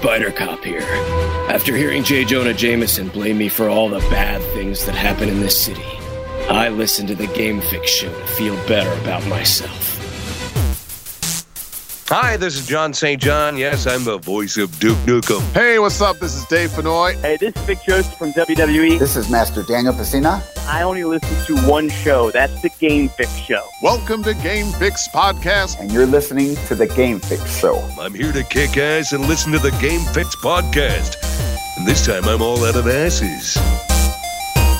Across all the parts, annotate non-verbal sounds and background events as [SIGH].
Spider Cop here. After hearing J. Jonah Jameson blame me for all the bad things that happen in this city, I listened to the Game Fix show to feel better about myself. Hi, this is John St. John. Yes, I'm the voice of Duke Nukem. Hey, what's up? This is Dave Fennoy. Hey, this is Vic Joseph from WWE. This is Master Daniel Pesina. I only listen to one show. That's the Game Fix Show. Welcome to Game Fix Podcast. And you're listening to the Game Fix Show. I'm here to kick ass and listen to the Game Fix Podcast. And this time I'm all out of asses.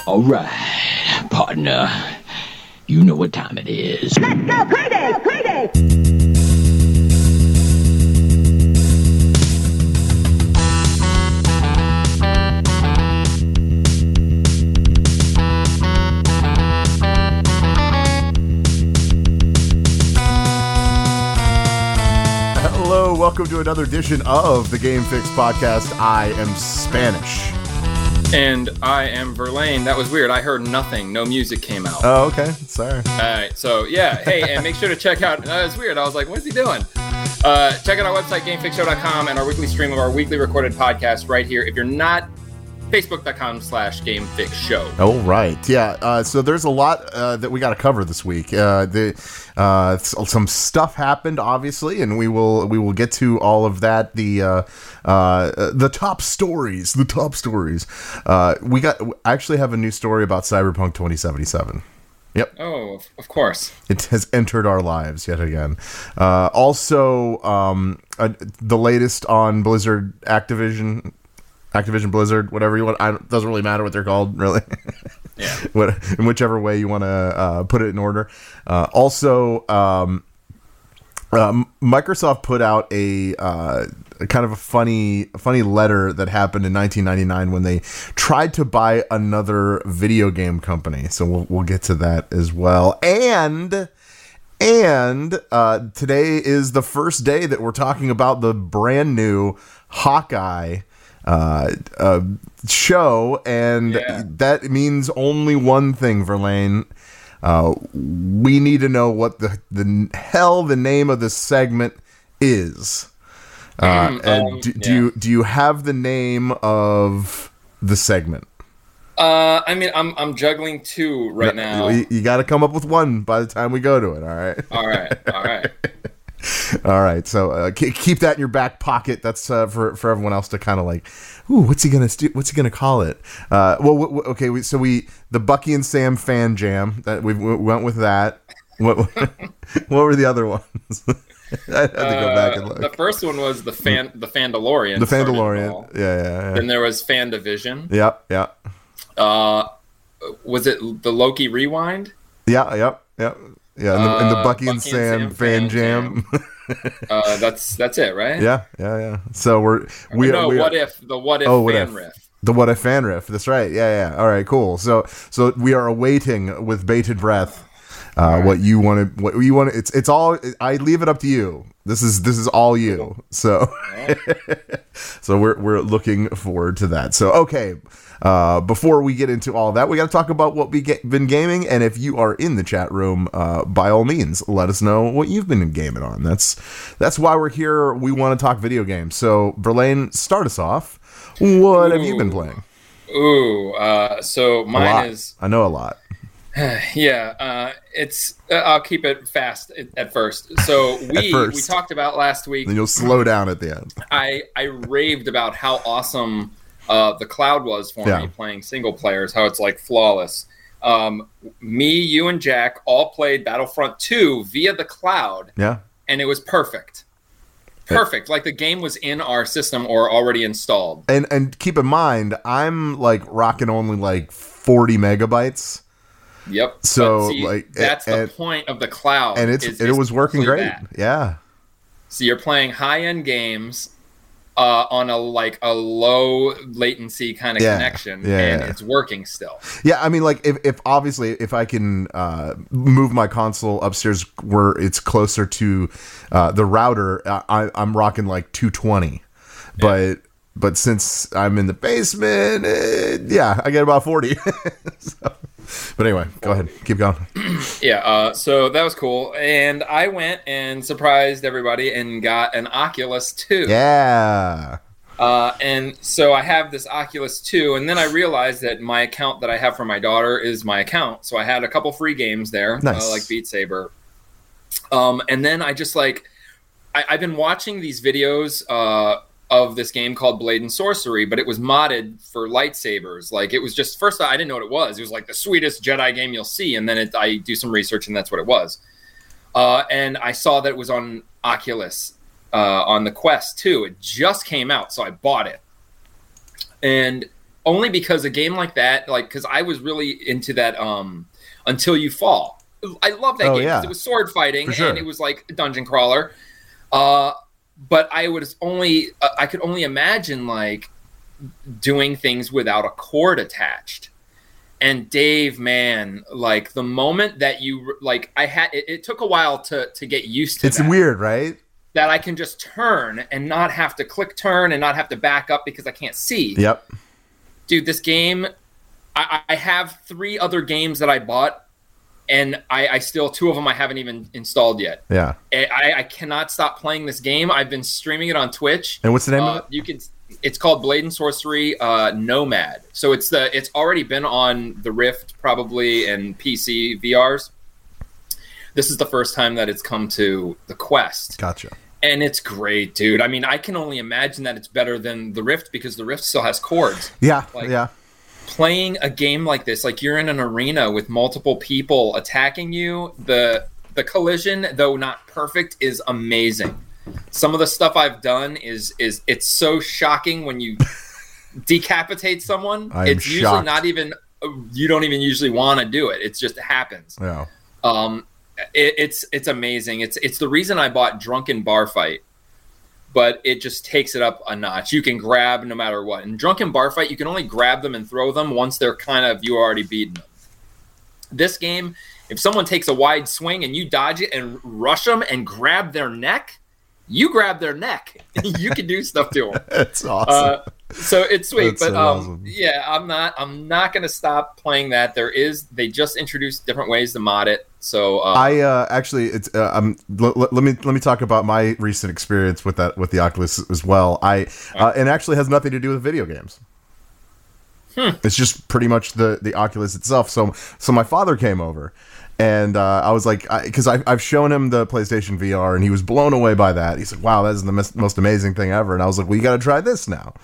All right, partner. You know what time it is. Let's go, Payday! Payday! Welcome to another edition of the Game Fix Podcast. I am Spanish. And I am Verlaine. That was weird. I heard nothing. No music came out. Oh, okay. Sorry. All right. So, yeah. Hey, and make sure to check out. Uh, it's weird. I was like, what's he doing? Uh, check out our website, gamefixshow.com, and our weekly stream of our weekly recorded podcast right here. If you're not, facebook.com slash gamefixshow. right Yeah. Uh, so there's a lot uh, that we got to cover this week. Uh, the uh, some stuff happened, obviously, and we will we will get to all of that. The uh, uh, the top stories, the top stories. we got I actually have a new story about Cyberpunk 2077. Yep. Oh, of course. It has entered our lives yet again. Uh, also, um, uh, the latest on Blizzard Activision, Activision Blizzard, whatever you want. I, it doesn't really matter what they're called, really. Yeah. [LAUGHS] what, in whichever way you want to uh, put it in order. Uh, also, um, um, Microsoft put out a, uh, a kind of a funny, funny letter that happened in 1999 when they tried to buy another video game company. So we'll we'll get to that as well. And and uh, today is the first day that we're talking about the brand new Hawkeye uh, uh, show, and Yeah. that means only one thing, Verlaine. Uh, we need to know what the the hell the name of this segment is. Uh, Mm, and um, do, do yeah. you do you have the name of the segment? Uh, I mean, I'm I'm juggling two right now. You, you got to come up with one by the time we go to it. All right. All right. All right. [LAUGHS] [LAUGHS] All right, so uh, keep, that in your back pocket. That's uh, for for everyone else to kind of like, ooh, what's he gonna do? What's he gonna call it? Uh, well, w- w- okay, we, so we the Bucky and Sam fan jam that we, we went with that. What [LAUGHS] what were the other ones? [LAUGHS] I had to go back and Uh, look. The first one was the fan, the Fandalorian. The Fandalorian. all. Yeah, yeah, Then there was Fan Division. yeah. Yep, yep, Uh, was it the Loki Rewind? yeah, yep, yep. Yeah, and the, and the Uh, Bucky, and Sam, and Sam fan fan jam. Uh, that's that's it, right? yeah, yeah, yeah. So we're we no, we what if the what if Oh, what fan if. riff? The what if fan riff. That's right. Yeah, yeah. All right, cool. So, so we are awaiting with bated breath uh, what you want to. What you want. It's it's all. I leave it up to you. This is this is all you. So, [LAUGHS] so we're we're looking forward to that. So, okay. Uh, before we get into all that, we got to talk about what we've been gaming. And if you are in the chat room, uh, by all means, let us know what you've been gaming on. That's that's why we're here. We want to talk video games. So, Verlaine, start us off. What have you been playing? Ooh, uh, so mine is I know a lot. [SIGHS] yeah. Uh, it's uh, I'll keep it fast at, at first. So [LAUGHS] we first. we talked about last week. Then you'll slow down at the end. I I raved about how awesome uh, the cloud was for Yeah. me playing single players. How it's like flawless. Um, me, you, and Jack all played Battlefront 2 via the cloud, Yeah. and it was perfect. Perfect. Like the game was in our system or already installed. And and keep in mind, I'm like rocking only like 40 megabytes, Yep. So, see, like, that's the and- point of the cloud, and it's is- it is was working great. that. Yeah. So you're playing high end games uh, on a like a low latency kind of Yeah, connection, yeah, and yeah. it's working still. Yeah, I mean, like if, if obviously if I can uh, move my console upstairs where it's closer to uh, the router, I, I'm rocking like 220. But but since I'm in the basement, eh, yeah, I get about 40. [LAUGHS] So- but anyway, go ahead, keep going. [CLEARS THROAT] Yeah, uh, so that was cool, and I went and surprised everybody and got an Oculus 2. Yeah, Uh, and so I have this Oculus 2, and then I realized that my account that I have for my daughter is my account. So I had a couple free games there, Nice. uh, like Beat Saber. Um, and then I just like, I, I've been watching these videos uh, of this game called Blade and Sorcery, but it was modded for lightsabers. Like it was just first I didn't know what it was. It was like the sweetest Jedi game you'll see, and then it, I do some research, and that's what it was. Uh, and I saw that it was on Oculus, uh, on the Quest 2. It just came out, so I bought it, and only because a game like that, like because I was really into that um, Until You Fall. I love that Oh, game 'cause yeah. it was sword fighting sure. and it was like a dungeon crawler. Uh, but I was only uh, I could only imagine like doing things without a cord attached. And Dave, man, like the moment that you like, I had it, it took a while to to get used to. It's that weird, right? that I can just turn and not have to click turn and not have to back up because I can't see. Yep. Dude, this game, I, I have three other games that I bought, and I, I still two of them I haven't even installed yet. Yeah. I, I cannot stop playing this game. I've been streaming it on Twitch. And what's the name Uh, of it? You can. It's called Blade and Sorcery uh, Nomad. So it's the. It's already been on the Rift probably and PC VRs. This is the first time that it's come to the Quest Gotcha. and it's great, dude. I mean, I can only imagine that it's better than the Rift because the Rift still has cords. Yeah. Like- yeah. Playing a game like this, like you're in an arena with multiple people attacking you, the the collision, though not perfect, is amazing. Some of the stuff I've done is is it's so shocking when you [LAUGHS] decapitate someone. I it's usually shocked. not even you don't even usually want to do it. It's just it happens. Yeah. Um, it, it's it's amazing. It's it's the reason I bought Drunken Bar Fight, but it just takes it up a notch. You can grab no matter what. In Drunken Bar Fight, you can only grab them and throw them once they're kind of you already beaten them. This game, if someone takes a wide swing and you dodge it and rush them and grab their neck, you grab their neck. [LAUGHS] you can do stuff to them. [LAUGHS] That's awesome. Uh, so it's sweet, That's but so um, awesome. yeah, I'm not. I'm not going to stop playing that. There is. They just introduced different ways to mod it. So uh, I uh, actually, it's uh, um, l- l- let me let me talk about my recent experience with that with the Oculus as well. I uh, and actually has nothing to do with video games. Hmm. It's just pretty much the the Oculus itself. So so my father came over, and uh, I was like, because I, I've shown him the PlayStation VR, and he was blown away by that. He's like, "Wow, that is the mis- most amazing thing ever." And I was like, "Well, you got to try this now."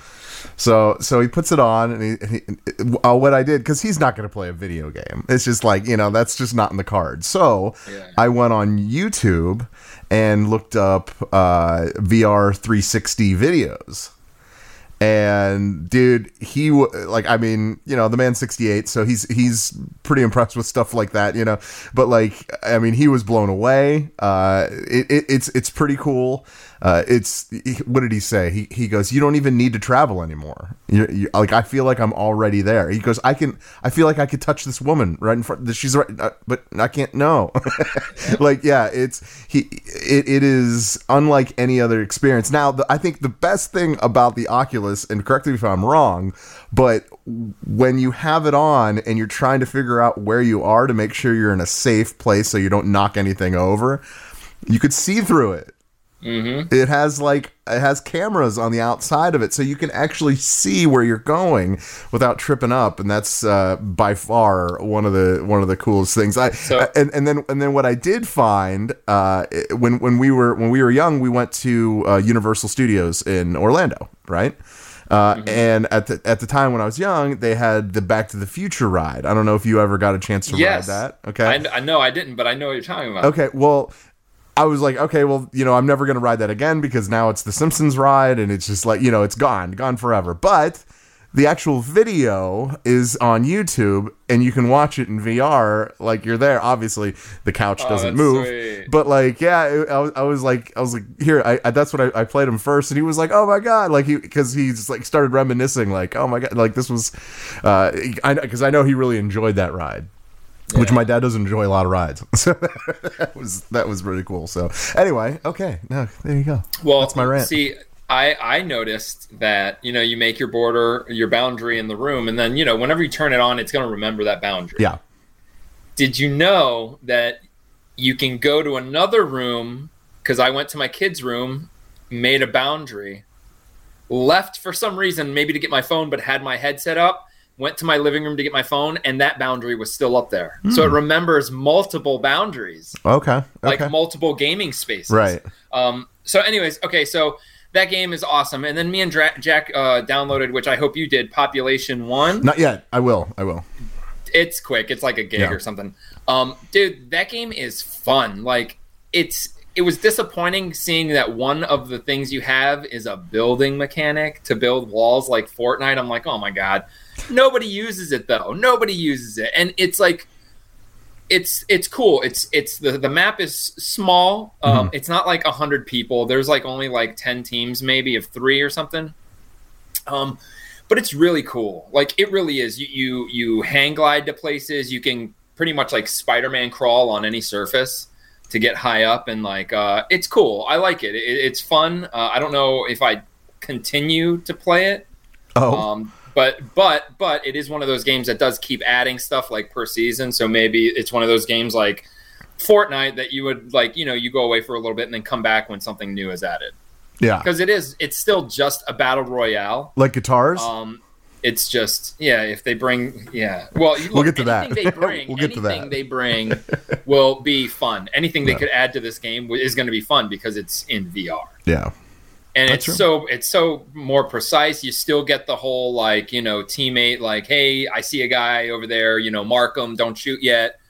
So so he puts it on, and, he, and he, uh, what I did because he's not going to play a video game. It's just like you know that's just not in the cards. So Yeah. I went on YouTube and looked up uh, VR 360 videos. And dude, he like I mean, you know, the man's 68, so he's he's pretty impressed with stuff like that, you know. But like, I mean, he was blown away. Uh, it, it, it's it's pretty cool. Uh, it's what did he say? He he goes, you don't even need to travel anymore. You, you, like I feel like I'm already there. He goes, I can. I feel like I could touch this woman right in front. She's right, uh, but I can't. No, [LAUGHS] like yeah, it's he. It, it is unlike any other experience. Now, the, I think the best thing about the Oculus, and correct me if I'm wrong, but when you have it on and you're trying to figure out where you are to make sure you're in a safe place so you don't knock anything over, you could see through it. It has like it has cameras on the outside of it, so you can actually see where you're going without tripping up, and that's uh, by far one of the one of the coolest things. I So- and, and then and then what I did find uh, when when we were when we were young, we went to uh, Universal Studios in Orlando, right? Uh, And at the at the time when I was young, they had the Back to the Future ride. I don't know if you ever got a chance to yes, ride that. Okay, I, I know I didn't, but I know what you're talking about. Okay, well, I was like, okay, well, you know, I'm never going to ride that again because now it's the Simpsons ride and it's just like, you know, it's gone, gone forever. But the actual video is on YouTube and you can watch it in VR like you're there. Obviously, the couch Oh, doesn't that's move. sweet. But like, yeah, I, was- I was like, I was like, here, I, I that's what I, I played him first, and he was like, oh my god, like he because he's like started reminiscing, like, oh my god, like this was, uh, I because I know he really enjoyed that ride which my dad doesn't enjoy a lot of rides. [LAUGHS] So that was that was really cool. So anyway, okay, no, there you go. Well, that's my rant. See, I I noticed that you know you make your border your boundary in the room, and then you know whenever you turn it on, it's going to remember that boundary. yeah, Did you know that you can go to another room? Because I went to my kid's room, made a boundary, left for some reason, maybe to get my phone, but had my headset up. Went to my living room to get my phone, and that boundary was still up there. So it remembers multiple boundaries, Okay. like multiple gaming spaces. Right. Um, so, anyways, okay, so that game is awesome. And then me and Dra- Jack uh, downloaded, which I hope you did, Population One. Not yet. I will. I will. It's quick. It's like a gig Yeah. or something. Um, dude, that game is fun. Like, it's it was disappointing seeing that one of the things you have is a building mechanic to build walls like Fortnite. I'm like, oh my god, nobody uses it though. Nobody uses it, and it's like it's it's cool. It's it's the the map is small. Um, It's not like a hundred people. There's like only like ten teams, maybe of three or something. Um, but it's really cool. Like it really is. You you you hang glide to places. You can pretty much like Spider-Man crawl on any surface to get high up, and like uh, it's cool. I like it. it it's fun. Uh, I don't know if I continue to play it. Oh. Um, but but but it is one of those games that does keep adding stuff like per season. So maybe it's one of those games like Fortnite that you would like. You know, you go away for a little bit and then come back when something new is added. yeah. Because it is. It's still just a battle royale. Like guitars. Um, it's just yeah. If they bring yeah, well, you- We'll get to that. They [LAUGHS] bring, We'll get to that. they bring [LAUGHS] will be fun. Anything they Yeah. could add to this game is going to be fun because it's in VR yeah. And That's it's true. so it's so more precise. You still get the whole like you know teammate like, hey, I see a guy over there. You know, mark him. Don't shoot yet.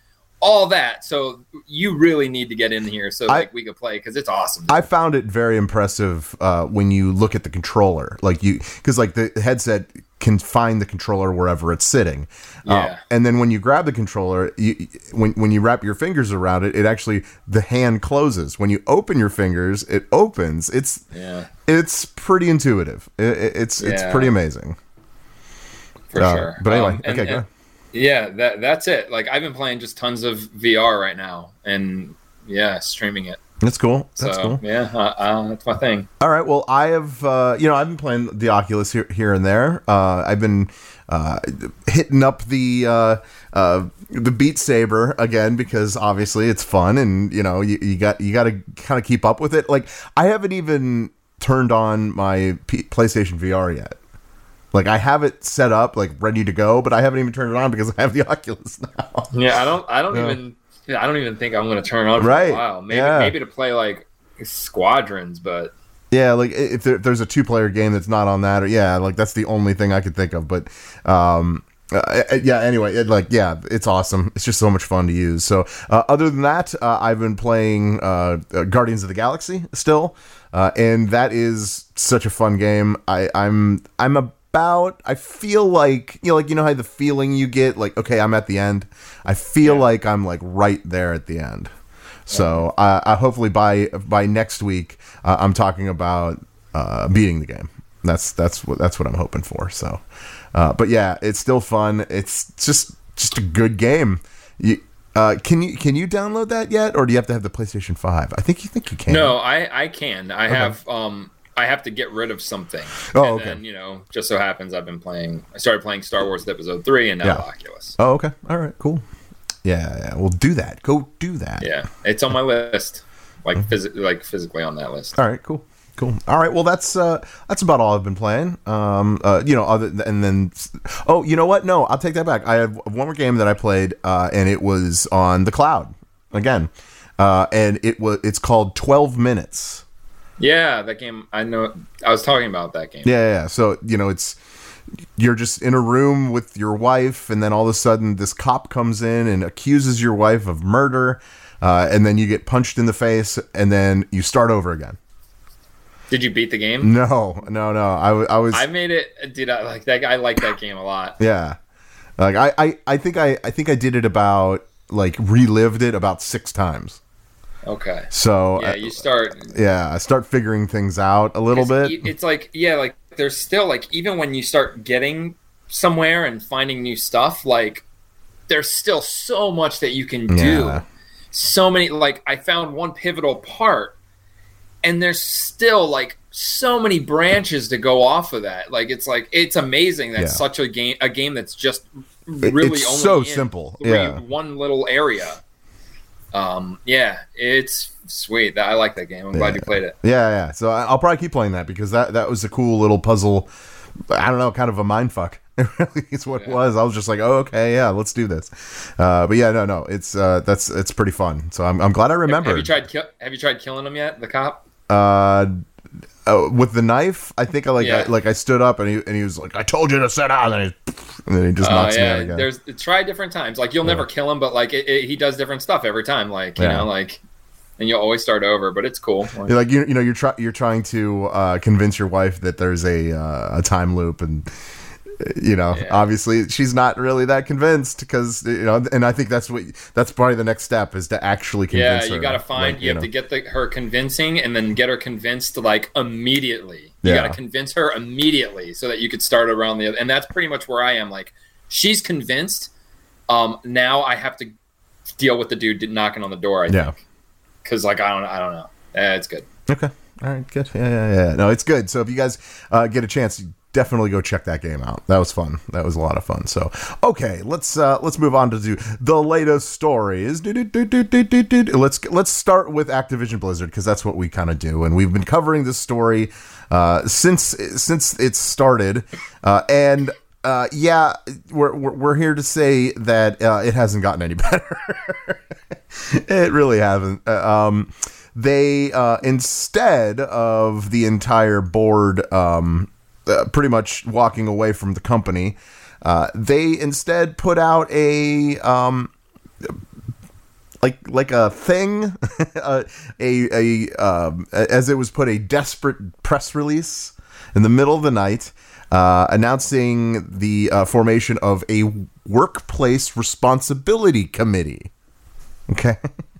All that. So you really need to get in here so I- like we could play because it's awesome. I found it very impressive uh, when you look at the controller, like you, because like the headset can find the controller wherever it's sitting, Uh, and then when you grab the controller, you, when when you wrap your fingers around it, it actually the hand closes. When you open your fingers, it opens. It's yeah, it's pretty intuitive. It, it- it's it's pretty amazing. for Uh, sure. but anyway, Um, and- okay, go. and- yeah, that that's it. Like I've been playing just tons of VR right now, and yeah, streaming it. That's cool. That's so cool. yeah, uh, uh, that's my thing. All right. Well, I have, uh, you know, I've been playing the Oculus here, here and there. Uh, I've been uh, hitting up the uh, uh, the Beat Saber again because obviously it's fun, and you know, you, you got you got to kind of keep up with it. Like, I haven't even turned on my P- PlayStation VR yet. Like, I have it set up, like ready to go, but I haven't even turned it on because I have the [LAUGHS] Oculus now. Yeah, I don't. I don't Yeah. even. Yeah, I don't even think I'm going to turn on for Right, a while. Maybe yeah. maybe to play like squadrons, but Yeah, like if, there, if there's a two player game that's not on that, or yeah, like that's the only thing I could think of. But um, uh, yeah, anyway, it, like yeah, it's awesome. It's just so much fun to use. So uh, other than that, uh, I've been playing uh, uh, Guardians of the Galaxy still, uh, and that is such a fun game. I, I'm I'm about I feel like you know like you know how the feeling you get like okay I'm at the end. I feel like I'm like right there at the end. So uh, I hopefully by by next week uh, I'm talking about uh, beating the game. That's that's what that's what I'm hoping for. So, uh, but yeah, it's still fun. It's just just a good game. You, uh, can you can you download that yet, or do you have to have the PlayStation Five? I think you think you can. no, I I can. I have um I have to get rid of something. Oh, and okay. Then, you know, just so happens I've been playing. I started playing Star Wars Episode Three, and now Yeah. Oculus. Oh, okay. All right. Cool. Yeah, yeah. We'll do that. Go do that. Yeah, it's on my list, like phys- like physically on that list. All right, cool, cool. All right, well that's uh that's about all I've been playing. Um, uh, you know, other and then oh, you know what? No, I'll take that back. I have one more game that I played, uh, and it was on the cloud again, uh, and it was it's called Twelve Minutes. Yeah, that game. I know. I was talking about that game. Yeah, yeah. So you know, it's you're just in a room with your wife, and then all of a sudden, this cop comes in and accuses your wife of murder, uh, and then you get punched in the face, and then you start over again. Did you beat the game? No, no, no. I, I was. I made it. Dude, I like that. I like that game a lot. Yeah. Like I, I, I think I I think I did it about like relived it about six times. Okay. So Yeah, uh, you start yeah, I start figuring things out a little bit. It's like yeah, like there's still like even when you start getting somewhere and finding new stuff, like there's still so much that you can do. Yeah. So many like I found one pivotal part and there's still like so many branches to go off of that. Like it's like it's amazing that Yeah. such a game a game that's just really it's only so simple. three- Yeah. one little area Um, yeah, it's sweet. I like that game. I'm glad you played it. Yeah, yeah. So I'll probably keep playing that because that that was a cool little puzzle. I don't know, kind of a mind fuck. [LAUGHS] It really is what it was. I was just like, oh, okay, yeah, let's do this. Uh, but yeah, no, no, it's uh, that's it's pretty fun. So I'm, I'm glad I remember. Have you tried? Kill, have you tried killing him yet? The cop? uh, uh, with the knife, I think I like Yeah. I, like I stood up and he and he was like, I told you to sit down, and, he, and then he just Oh knocks me out yeah. again. There's try different times. Like you'll never kill him, but like it, it, he does different stuff every time. Like you Yeah. know, like and you'll always start over. But it's cool. Like, You're like you, you know you're trying you're trying to uh, convince your wife that there's a uh, a time loop and uh, you know Yeah. obviously she's not really that convinced because you know and I think that's what that's probably the next step is to actually convince her. Yeah, you got to find. like, you have know. to get the, her convincing, and then get her convinced like immediately. You Yeah. got to convince her immediately so that you could start around the other. And that's pretty much where I am. Like she's convinced. Um, now I have to deal with the dude knocking on the door. I Yeah. think because like I don't I don't know. Eh, it's good. Okay. All right. Good. Yeah. Yeah. Yeah. No, it's good. So if you guys uh, get a chance, definitely go check that game out. That was fun. That was a lot of fun. So okay, let's uh, let's move on to do the latest stories. Let's let's start with Activision Blizzard because that's what we kind of do, and we've been covering this story uh, since since it started, uh, and. Uh, yeah, we're, we're, here to say that uh, it hasn't gotten any [LAUGHS] better. it really hasn't. Uh, um, they uh, instead of the entire board um, uh, pretty much walking away from the company, uh, they instead put out a um, like like a thing, [LAUGHS] a a, um, as it was put a desperate press release in the middle of the night. Uh, announcing the uh, formation of a workplace responsibility committee. Okay. [LAUGHS]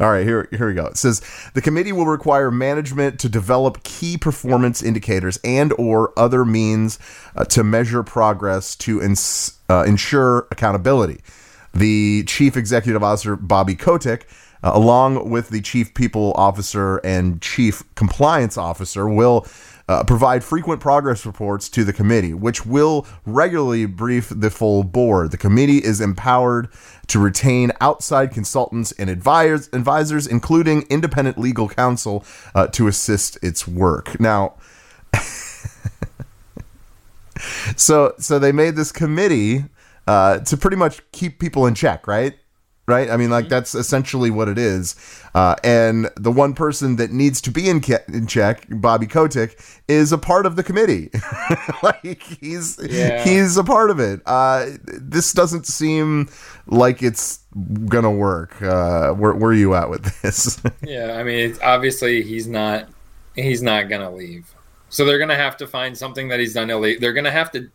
All right, here, here we go. It says the committee will require management to develop key performance indicators and or other means uh, to measure progress to ins- uh, ensure accountability. The chief executive officer Bobby Kotick, uh, along with the chief people officer and chief compliance officer, will uh, provide frequent progress reports to the committee, which will regularly brief the full board. The committee is empowered to retain outside consultants and advisors, advisors including independent legal counsel, uh, to assist its work. Now, [LAUGHS] so so they made this committee uh, to pretty much keep people in check, right? Right. I mean, like that's essentially what it is. Uh, and the one person that needs to be in, ca- in check, Bobby Kotick, is a part of the committee. [LAUGHS] like he's Yeah. he's a part of it. Uh, this doesn't seem like it's gonna work. Uh, where where are you at with this? [LAUGHS] Yeah, I mean, it's obviously he's not he's not gonna leave. So they're gonna have to find something that he's done illegal. They're gonna have to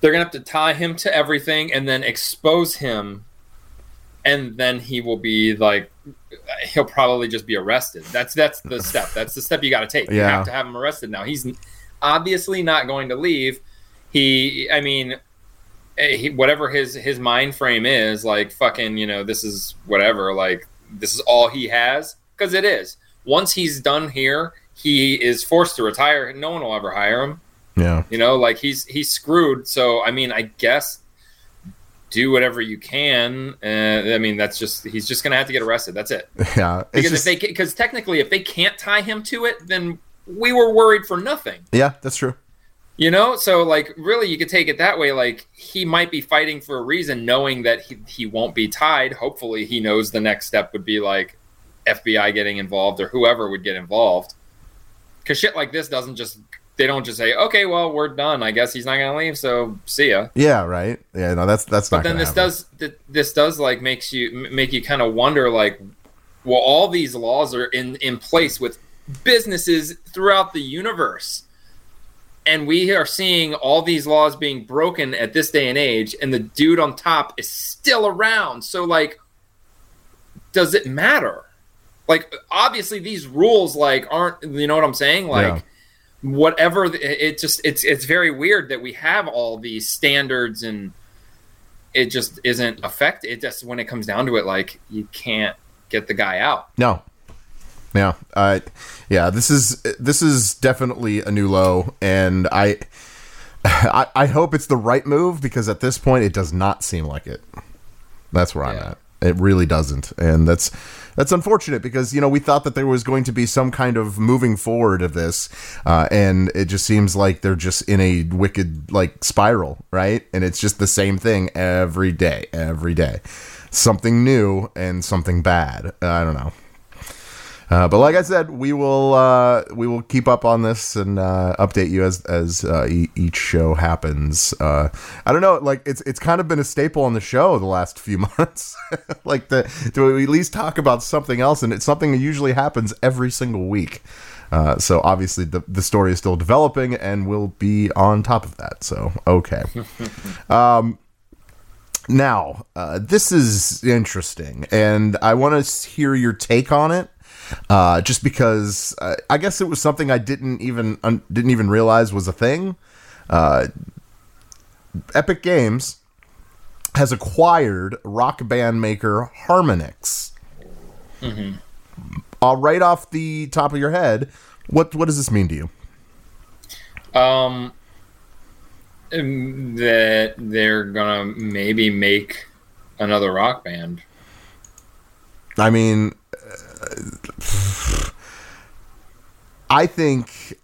they're gonna have to tie him to everything and then expose him, and then he will be like he'll probably just be arrested. That's that's the step. That's the step you got to take. You have to have him arrested. Now he's obviously not going to leave. He, I mean, eh, he, whatever his his mind frame is, like fucking, you know, this is whatever. Like this is all he has because it is. Once he's done here, he is forced to retire. No one will ever hire him. yeah. You know, like he's he's screwed. So I mean, I guess do whatever you can. Uh, I mean, that's just he's just gonna have to get arrested. That's it. [LAUGHS] Yeah. Because just- if they because technically, if they can't tie him to it, then we were worried for nothing. yeah, that's true. You know, so like really, you could take it that way. Like he might be fighting for a reason, knowing that he, he won't be tied. Hopefully, he knows the next step would be like FBI getting involved or whoever would get involved. Because shit like this doesn't just they don't just say, okay, well, we're done. I guess he's not gonna leave, so see ya. Yeah. Right. Yeah. No, that's that's But not. then this happen. does th- this does like makes you make you kind of wonder like, well, all these laws are in in place with businesses throughout the universe, and we are seeing all these laws being broken at this day and age, and the dude on top is still around. So like, does it matter? Like, obviously, these rules like aren't you know what I'm saying? Like. Yeah. Whatever the- it just it's it's very weird that we have all these standards and it just isn't affect it just when it comes down to it like you can't get the guy out No. Yeah. Uh, yeah. This is this is definitely a new low, and I, [LAUGHS] I I hope it's the right move because at this point it does not seem like it. That's where I'm at. It really doesn't, and that's that's unfortunate because you know we thought that there was going to be some kind of moving forward of this, uh, and it just seems like they're just in a wicked like spiral, right? And it's just the same thing every day, every day, something new and something bad. I don't know. Uh, but like I said, we will uh, we will keep up on this and uh, update you as as uh, e- each show happens. Uh, I don't know, like it's it's kind of been a staple on the show the last few [LAUGHS] months, like the to at least talk about something else, and it's something that usually happens every single week. Uh, so obviously the the story is still developing, and we'll be on top of that. So okay. [LAUGHS] um, now uh, this is interesting, and I want to hear your take on it uh, just because uh, I guess it was something I didn't even un- didn't even realize was a thing. Uh, Epic Games has acquired rock band maker Harmonix. Mm-hmm. Uh, right off the top of your head, what what does this mean to you? Um, um, that they're gonna maybe make another rock band. I mean, I think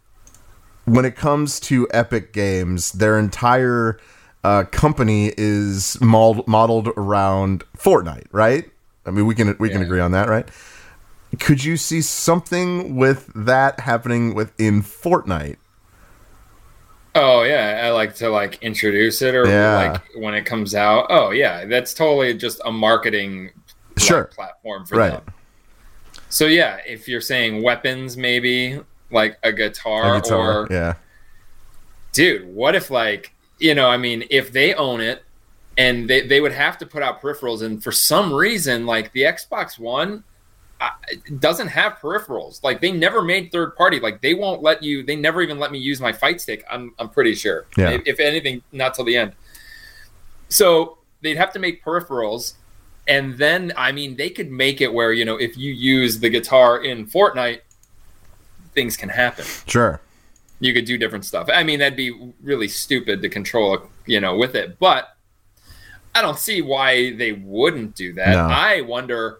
when it comes to Epic Games, their entire uh, company is mold- modeled around Fortnite, right? I mean, we can we can agree on that, right? Could you see something with that happening within Fortnite? Oh yeah, I like to like introduce it or Yeah. like when it comes out. Oh yeah, that's totally just a marketing like, Sure. platform for Right. them. So yeah, if you're saying weapons, maybe like a guitar, A guitar, or yeah, dude, what if like you know, I mean, if they own it and they they would have to put out peripherals, and for some reason, like the Xbox One. uh, doesn't have peripherals. Like they never made third party. Like they won't let you. They never even let me use my fight stick. I'm I'm pretty sure. Yeah. If, if anything, not till the end. So they'd have to make peripherals, and then I mean they could make it where you know if you use the guitar in Fortnite, things can happen. sure, You could do different stuff. I mean that'd be really stupid to control you know with it, but I don't see why they wouldn't do that. No. I wonder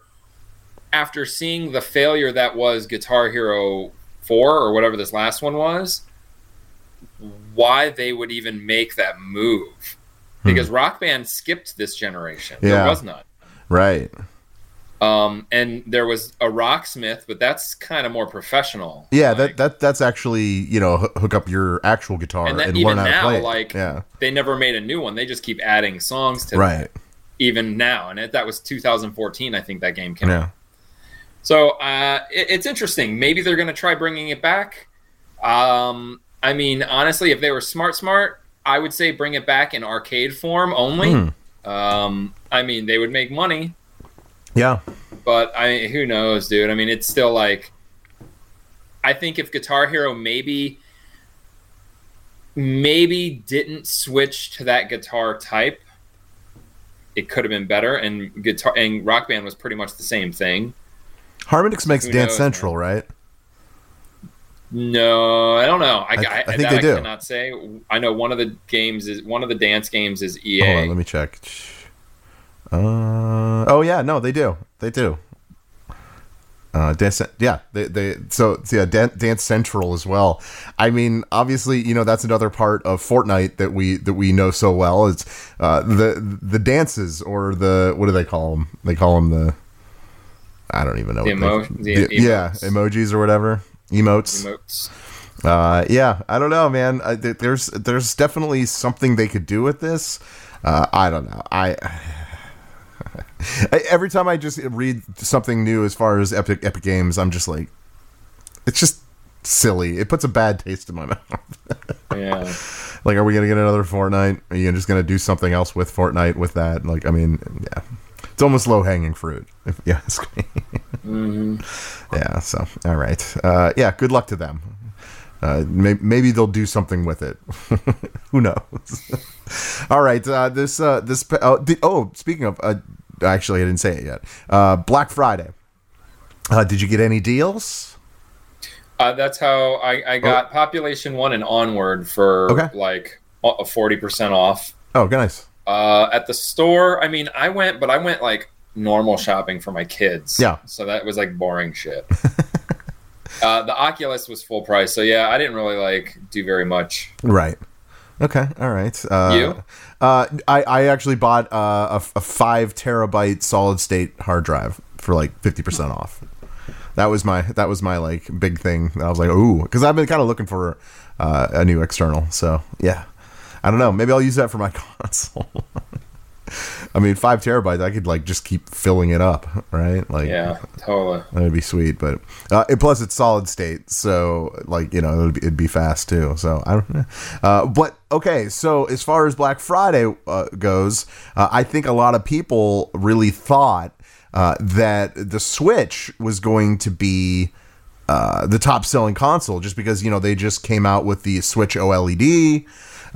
after seeing the failure that was Guitar Hero 4 or whatever this last one was, why they would even make that move. Because Rock Band skipped this generation. Hmm. Yeah. There was none. Right, Um, and there was a Rocksmith, but that's kind of more professional. yeah. Like, that that that's actually you know h- hook up your actual guitar and and, that, even learn how to now, play. it. like yeah, they never made a new one. They just keep adding songs to it. right, that, even now. And it, that was 2014, I think that game came out. yeah. So uh, it, it's interesting. Maybe they're going to try bringing it back. Um, I mean, honestly, if they were smart, smart, I would say bring it back in arcade form only. Hmm. Um, I mean, they would make money, Yeah, but I who knows, dude. I mean, it's still like I think if Guitar Hero maybe maybe didn't switch to that guitar type, it could have been better. And guitar and Rock Band was pretty much the same thing. Harmonix makes Dance knows, Central, right? No, I don't know. I, I- I, I think they I do. cannot say. I know one of the games is one of the dance games is EA. Hold on, let me check. Uh, oh yeah, no, they do. They do. Uh, dance, yeah, they, they so yeah, Dan, Dance Central as well. I mean, obviously, you know that's another part of Fortnite that we that we know so well. It's uh, the the dances or the what do they call them? They call them the I don't even know. The what emo- they, the yeah, emojis or whatever, emotes. Emotes. Uh, yeah, I don't know, man. I, there's there's definitely something they could do with this. Uh, I don't know. I, [SIGHS] I every time I just read something new as far as Epic Epic Games, I'm just like, it's just silly. It puts a bad taste in my [LAUGHS] mouth. Yeah. like, are we gonna get another Fortnite? Are you just gonna do something else with Fortnite with that? Like, I mean, yeah, it's almost low hanging fruit. If you ask me. [LAUGHS] Yeah. So, all right. Uh, yeah. Good luck to them. Uh, may- maybe they'll do something with it. [LAUGHS] Who knows? [LAUGHS] all right. Uh, this. Uh, this. Oh, oh, speaking of. Uh, actually, I didn't say it yet. Uh, Black Friday. Uh, did you get any deals? Uh, that's how I, I got Population One and Onward for Oh. Okay. like a forty percent off Oh, nice. Uh, at the store. I mean, I went, but I went like normal shopping for my kids. Yeah. So that was like boring shit. [LAUGHS] uh, the Oculus was full price, so yeah, I didn't really like do very much. Right. Okay. All right. Uh, You? Uh, I I actually bought uh, a, a five terabyte solid state hard drive for like fifty percent off. That was my that was my like big thing. I was like, ooh, because I've been kind of looking for uh, a new external. So yeah, I don't know. Maybe I'll use that for my [LAUGHS] console. I mean, five terabytes, I could like just keep filling it up, right? Like, Yeah, totally. that would be sweet. But uh, and plus, it's solid state, so like you know, it'd be, it'd be fast too. So I don't know. Uh, but okay, so as far as Black Friday uh, goes, uh, I think a lot of people really thought uh, that the Switch was going to be uh, the top selling console just because you know they just came out with the Switch OLED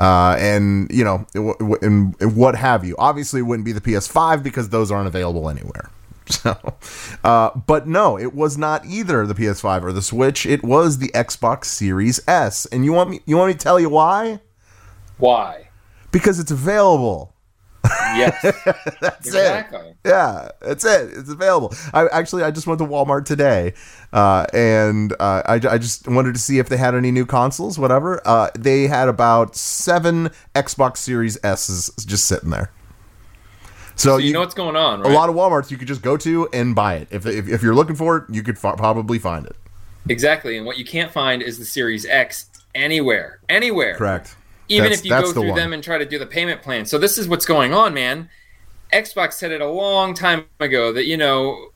uh, and you know w- w- and, and what have you. Obviously, it wouldn't be the PS5 because those aren't available anywhere. [LAUGHS] So, uh, but no, it was not either the PS5 or the Switch. It was the Xbox Series S. And you want me? You want me to tell you why? Why? Because it's available. Yes, [LAUGHS] That's it. Yeah, that's it. It's available. I actually I just went to Walmart today, uh, and uh, I, I just wanted to see if they had any new consoles. Whatever. Uh, they had about seven Xbox Series S's just sitting there. So, So you know what's going on, right? a lot of WalMarts you could just go to and buy it. If if, if you're looking for it, you could f- probably find it. Exactly, and what you can't find is the Series X anywhere, anywhere. Correct. Even That's- if you go through them and try to do the payment plan. So this is what's going on, man. Xbox said it a long time ago that you know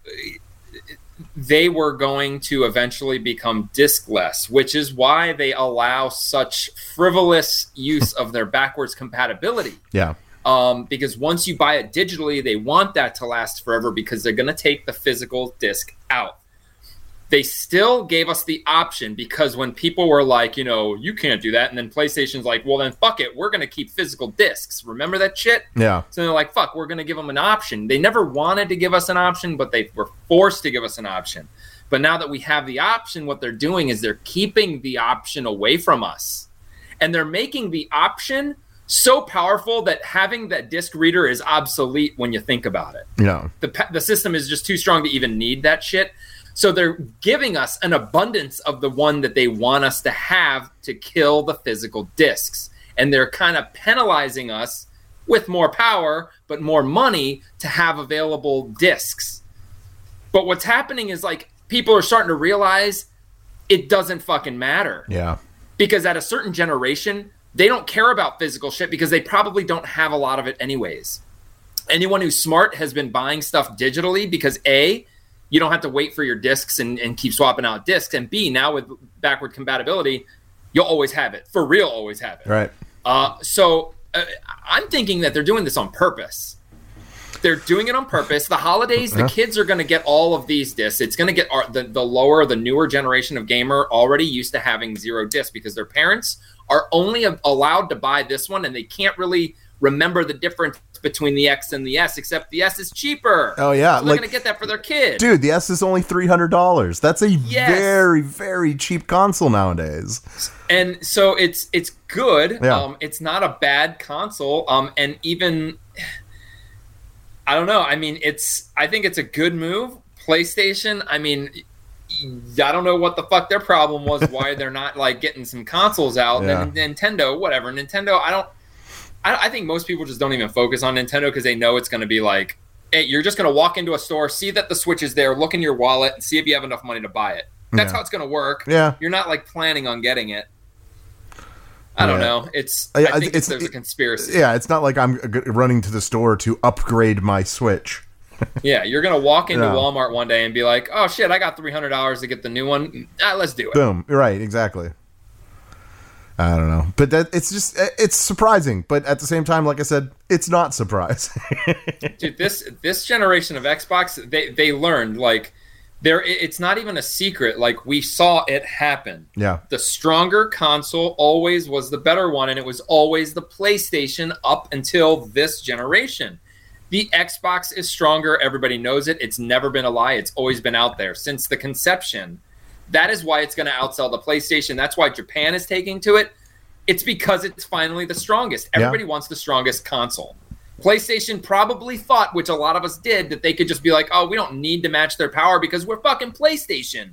they were going to eventually become diskless, which is why they allow such frivolous use of their backwards compatibility. Yeah. Um, because once you buy it digitally, they want that to last forever because they're going to take the physical disc out. They still gave us the option because when people were like, you know, you can't do that, and then PlayStation's like, well, then fuck it, we're going to keep physical discs. Remember that shit? Yeah. So they're like, fuck, we're going to give them an option. They never wanted to give us an option, but they were forced to give us an option. But now that we have the option, what they're doing is they're keeping the option away from us. And they're making the option so powerful that having that disc reader is obsolete when you think about it. Yeah. The, the system is just too strong to even need that shit. So they're giving us an abundance of the one that they want us to have to kill the physical discs. And they're kind of penalizing us with more power, but more money to have available discs. But what's happening is like people are starting to realize it doesn't fucking matter Yeah. because at a certain generation, they don't care about physical shit because they probably don't have a lot of it anyways. Anyone who's smart has been buying stuff digitally because A, you don't have to wait for your discs and, and keep swapping out discs. And B, now with backward compatibility, you'll always have it. For real, always have it. Right. Uh, so uh, I'm thinking that they're doing this on purpose. They're doing it on purpose. The holidays, the kids are going to get all of these discs. It's going to get our, the, the lower, the newer generation of gamer already used to having zero discs because their parents are only allowed to buy this one and they can't really remember the difference between the X and the S, except the S is cheaper. Oh, yeah, So they're like- going to get that for their kid. Dude, the S is only three hundred dollars. That's a Yes. very, very cheap console nowadays. and so it's it's good. Yeah. Um, it's not a bad console. Um, and even I don't know. I mean, it's I think it's a good move. PlayStation. I mean, I don't know what the fuck their problem was. Why they're not like getting some consoles out? [LAUGHS] Yeah. And Nintendo, whatever. Nintendo. I don't. I, I think most people just don't even focus on Nintendo because they know it's going to be like, hey, you're just going to walk into a store, see that the Switch is there, look in your wallet, and see if you have enough money to buy it. That's Yeah. how it's going to work. Yeah. You're not like planning on getting it. I don't Yeah. know. It's I- I, think it's- there's a conspiracy. Yeah, it's not like I'm running to the store to upgrade my Switch. [LAUGHS] Yeah, you're gonna walk into Yeah. Walmart one day and be like, "Oh shit, I got three hundred dollars to get the new one. Ah, let's do it." Boom. Right. Exactly. I don't know, but that it's just it's surprising, but at the same time, like I said, it's not surprising. [LAUGHS] Dude, this this generation of Xbox, they they learned like there. It's not even a secret. Like we saw it happen. yeah. The stronger console always was the better one, and it was always the PlayStation up until this generation. The Xbox is stronger. Everybody knows it. It's never been a lie. It's always been out there since the conception. That is why it's going to outsell the PlayStation. That's why Japan is taking to it. It's because it's finally the strongest. Yeah. Everybody wants the strongest console. PlayStation probably thought, which a lot of us did, that they could just be like, oh, we don't need to match their power because we're fucking PlayStation.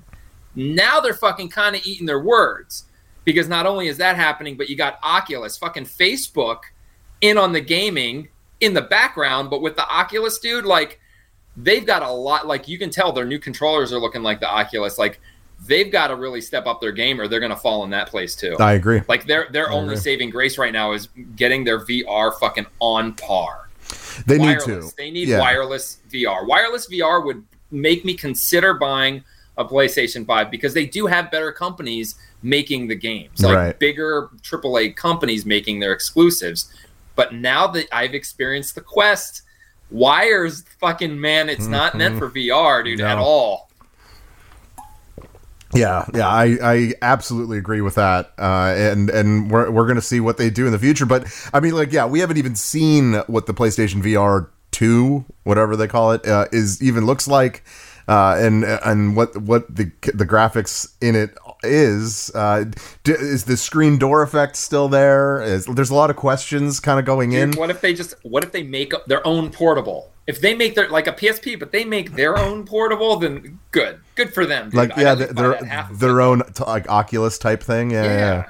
Now they're fucking kind of eating their words because not only is that happening, but you got Oculus, fucking Facebook in on the gaming in the background, but with the Oculus dude, like they've got a lot like you can tell their new controllers are looking like the Oculus. Like they've got to really step up their game or they're gonna fall in that place too. I agree. Like their their I only agree. saving grace right now is getting their VR fucking on par. They need to. They need Yeah. wireless VR. Wireless VR would make me consider buying a PlayStation 5 because they do have better companies making the games. Like Right. bigger AAA companies making their exclusives. But now that I've experienced the Quest, wires fucking man, it's not meant for VR, dude, at Mm-hmm. All. Yeah, yeah, I, I absolutely agree with that, uh, and and we're we're gonna see what they do in the future. But I mean, like, yeah, we haven't even seen what the PlayStation VR two, whatever they call it, uh, is even looks like, uh, and and what what the the graphics in it is. Uh, d- is the screen door effect still there? Is, there's a lot of questions kind of going in. What if they just what if they make up their own portable? If they make their like a PSP, but they make their own portable, then good, good for them. dude. like yeah, buy their that half of their own t- like Oculus type thing. Yeah, yeah, Yeah. yeah.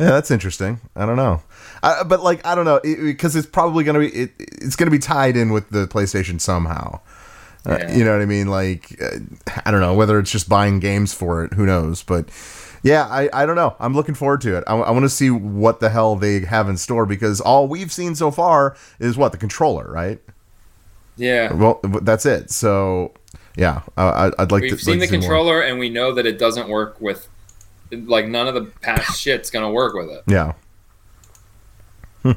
Yeah, that's interesting. I don't know, uh, but like I don't know because it's probably gonna be it, it's gonna be tied in with the PlayStation somehow. Uh, you know what I mean? Like uh, I don't know whether it's just buying games for it. Who knows? But yeah, I, I don't know. I'm looking forward to it. I, want to see what the hell they have in store because all we've seen so far is what the controller, right? Yeah. Well, that's it. So yeah, I, I- I'd like We've to seen like the see more. controller and we know that it doesn't work with like none of the past [SIGHS] shit's gonna work with it. Yeah. Hmm.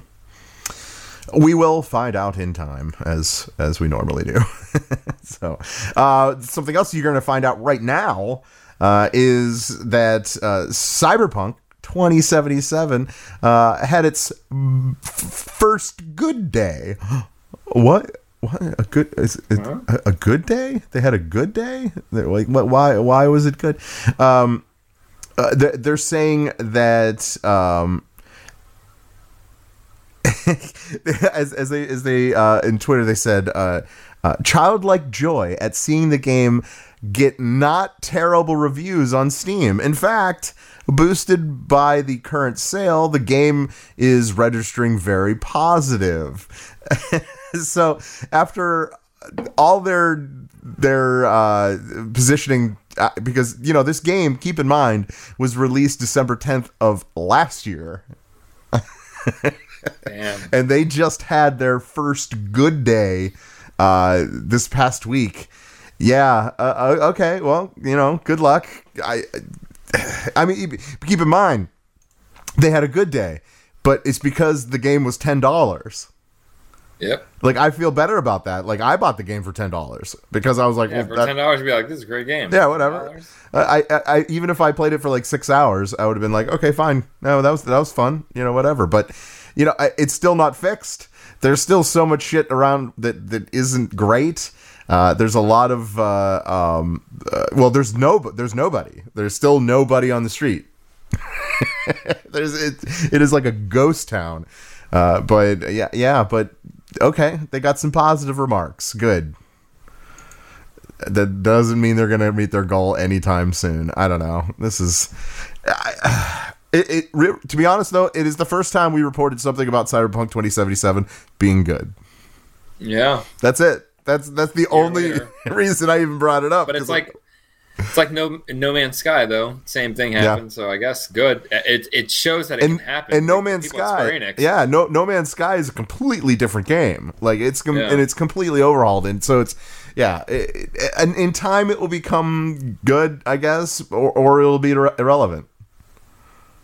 We will find out in time, as as we normally do. [LAUGHS] so, uh, something else you're going to find out right now uh, is that uh, Cyberpunk 2077 uh, had its f- first good day. [GASPS] what? What a good is it, a, a good day? They had a good day. They're like, what? Why? Why was it good? Um, uh, they're, they're saying that um, [LAUGHS] as, as they as they uh, in Twitter they said uh, uh, childlike joy at seeing the game get not terrible reviews on Steam. In fact, boosted by the current sale, the game is registering very positive. [LAUGHS] so after all their their uh, positioning uh, because you know this game keep in mind was released December 10th of last year Damn. [LAUGHS] and they just had their first good day uh, this past week. Yeah. Uh, uh, okay. Well, you know, good luck. I, [SIGHS] I mean, keep in mind they had a good day, but it's because the game was ten dollars. Yep. Like I feel better about that. Like I bought the game for ten dollars because I was like, Yeah, well, for that- ten dollars, you'd be like, "This is a great game." yeah, whatever. I, I, I, even if I played it for like six hours, I would have been like, okay, fine. No, that was that was fun. You know, whatever. But you know, I, it's still not fixed. There's still so much shit around that that isn't great. Uh, there's a lot of uh, um, uh, well, there's no, there's nobody. There's still nobody on the street. [LAUGHS] there's it, it is like a ghost town. Uh, but yeah, yeah, but okay, they got some positive remarks. Good that doesn't mean they're gonna meet their goal anytime soon. I don't know. This is, I, it, it. To be honest, though, it is the first time we reported something about Cyberpunk 2077 being good. Yeah, That's it. That's that's the only later. [LAUGHS] reason I even brought it up. but it's 'cause, like it's like no No Man's Sky though. Same thing happened. So I guess good. It it shows that it and, can happen. and No Man's people at Square Sky, yeah, no No Man's Sky is a completely different game. Like it's com- Yeah. and it's completely overhauled, and so it's yeah. It, it- and in time, it will become good, I guess, or or it'll be irre- irrelevant.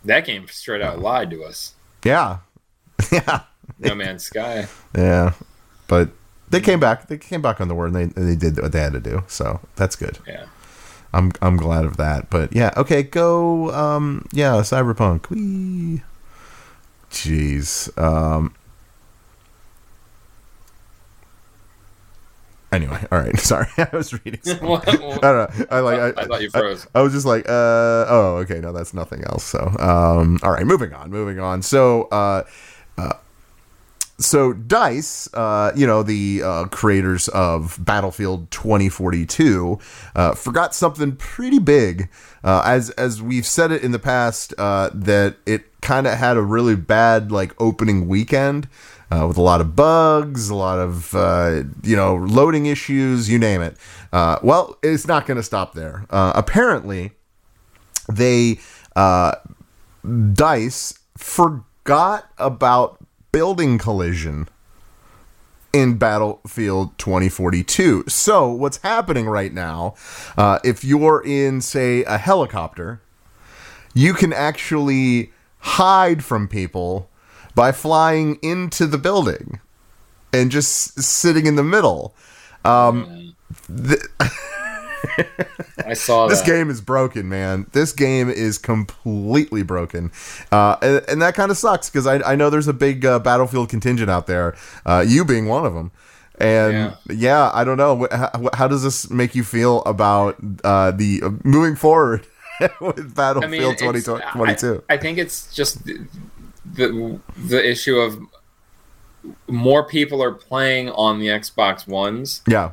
that game straight out lied to us. Yeah, [LAUGHS] yeah. No Man's Sky. Yeah, but they came back. They came back on the word, and they they did what they had to do. So that's good. Yeah. I'm I'm glad of that. But yeah, okay, go. Um, yeah, Cyberpunk. Wee. Jeez. Um. Anyway, all right. [LAUGHS] Sorry, I was reading. [LAUGHS] I don't know. I like. I, I thought you froze. I, was just like, uh, oh, okay, no, that's nothing else. So, um, all right, moving on, moving on. So, uh, uh, so Dice, uh, you know, the uh, creators of Battlefield 2042, uh, forgot something pretty big. Uh, as as we've said it in the past, uh, that it kind of had a really bad like opening weekend. Uh, with a lot of bugs, a lot of you know loading issues, you name it. Well, it's not going to stop there. Apparently, they Dice forgot about building collision in Battlefield 2042. So, what's happening right now, uh, if you're in, say, a helicopter, you can actually hide from people by flying into the building and just sitting in the middle. Um, th- [LAUGHS] I saw this that. game is broken, man. This game is completely broken, uh, and, and that kind of sucks because I, I know there's a big uh, Battlefield contingent out there, uh, you being one of them. And yeah, I don't know. How, how does this make you feel about uh, the uh, moving forward [LAUGHS] with Battlefield it's- 2022? I, I think it's just the, the the issue of more people are playing on the Xbox Ones yeah,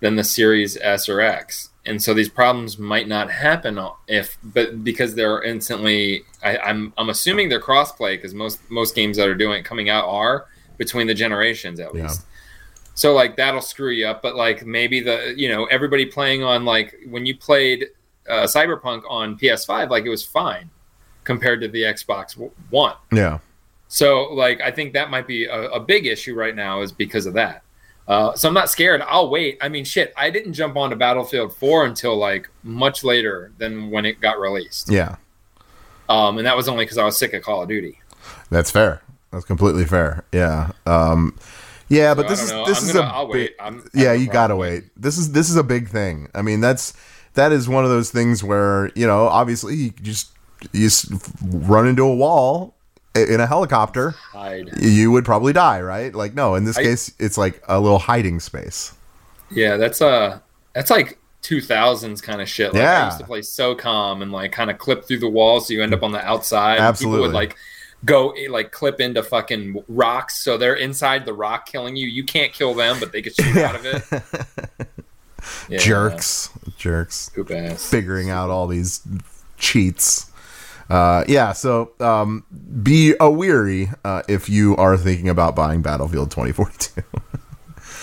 than the Series S or X, and so these problems might not happen if, but because they're instantly, I, I'm I'm assuming they're crossplay because most most games that are doing coming out are between the generations at Yeah. least. So like that'll screw you up, but like maybe the you know everybody playing on like when you played uh, Cyberpunk on PS5, like it was fine compared to the Xbox One. yeah, So, like, I think that might be a, a big issue right now, is because of that. Uh, so I'm not scared. I'll wait. I mean, shit, I didn't jump onto Battlefield 4 until like much later than when it got released. yeah. Um, and that was only because I was sick of Call of Duty. That's fair. That's completely fair. Yeah. Um, yeah, but So I this is this I'm is gonna- a big-. I'm- yeah, no you gotta wait. This is this is a big thing. I mean, that's that is one of those things where you know, obviously, you just you s- run into a wall in a helicopter, Hide. you would probably die, right? Like, no, in this I- case, it's like a little hiding space. Yeah, that's uh that's like 2000s kind of shit. Like I Yeah. used to play SOCOM and like kind of clip through the walls so you end up on the outside. People Absolutely. would like go like clip into fucking rocks so they're inside the rock killing you. You can't kill them, but they could shoot out of it. [LAUGHS] Yeah, Jerks, jerks. Poop ass. figuring out all these cheats. Uh, yeah, so um, be a weary uh, if you are thinking about buying Battlefield 2042. [LAUGHS]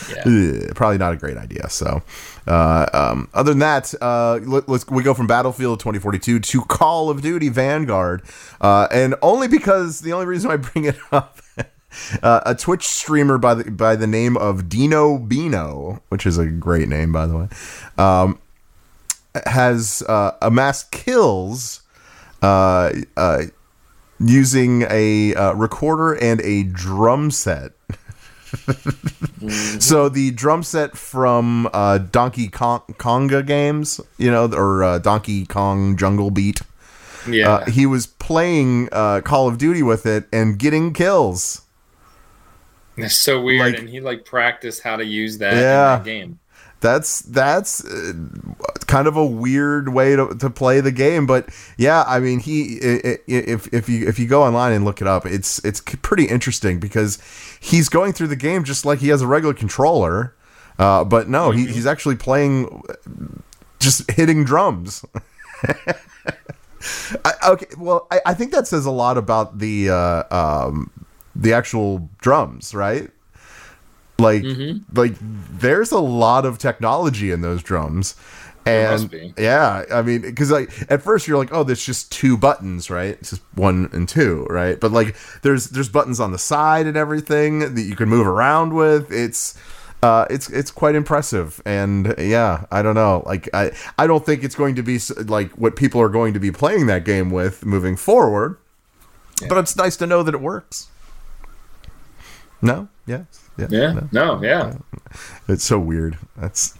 Yeah. Probably not a great idea. So, uh, um, other than that, uh, let, us we go from Battlefield 2042 to Call of Duty Vanguard, uh, and only because the only reason I bring it [LAUGHS] up. Uh, a Twitch streamer by the by the name of Dino Bino, which is a great name by the way, um, has uh, amassed kills uh, uh, using a uh, recorder and a drum set. [LAUGHS] So the drum set from uh, Donkey Kong Konga games, you know, or uh, Donkey Kong Jungle Beat. Yeah. Uh, he was playing uh, Call of Duty with it and getting kills. It's so weird. like- and he like practiced how to use that Yeah. in that game. That's that's uh, kind of a weird way to, to play the game, but yeah, I mean, he if if you if you go online and look it up, it's it's pretty interesting because he's going through the game just like he has a regular controller, uh, but no, he, he's actually playing just hitting drums. [LAUGHS] I, okay, well, I, I think that says a lot about the uh, um, the actual drums, right? Like, like there's a lot of technology in those drums, and yeah, I mean, because like at first you're like, oh, there's just two buttons, right? It's just one and two, right? But like, there's there's buttons on the side and everything that you can move around with. It's uh, it's it's quite impressive, and yeah, I don't know, like I I don't think it's going to be like what people are going to be playing that game with moving forward, but it's nice to know that it works. No, yeah, yeah, Yeah. No, yeah. It's so weird. That's.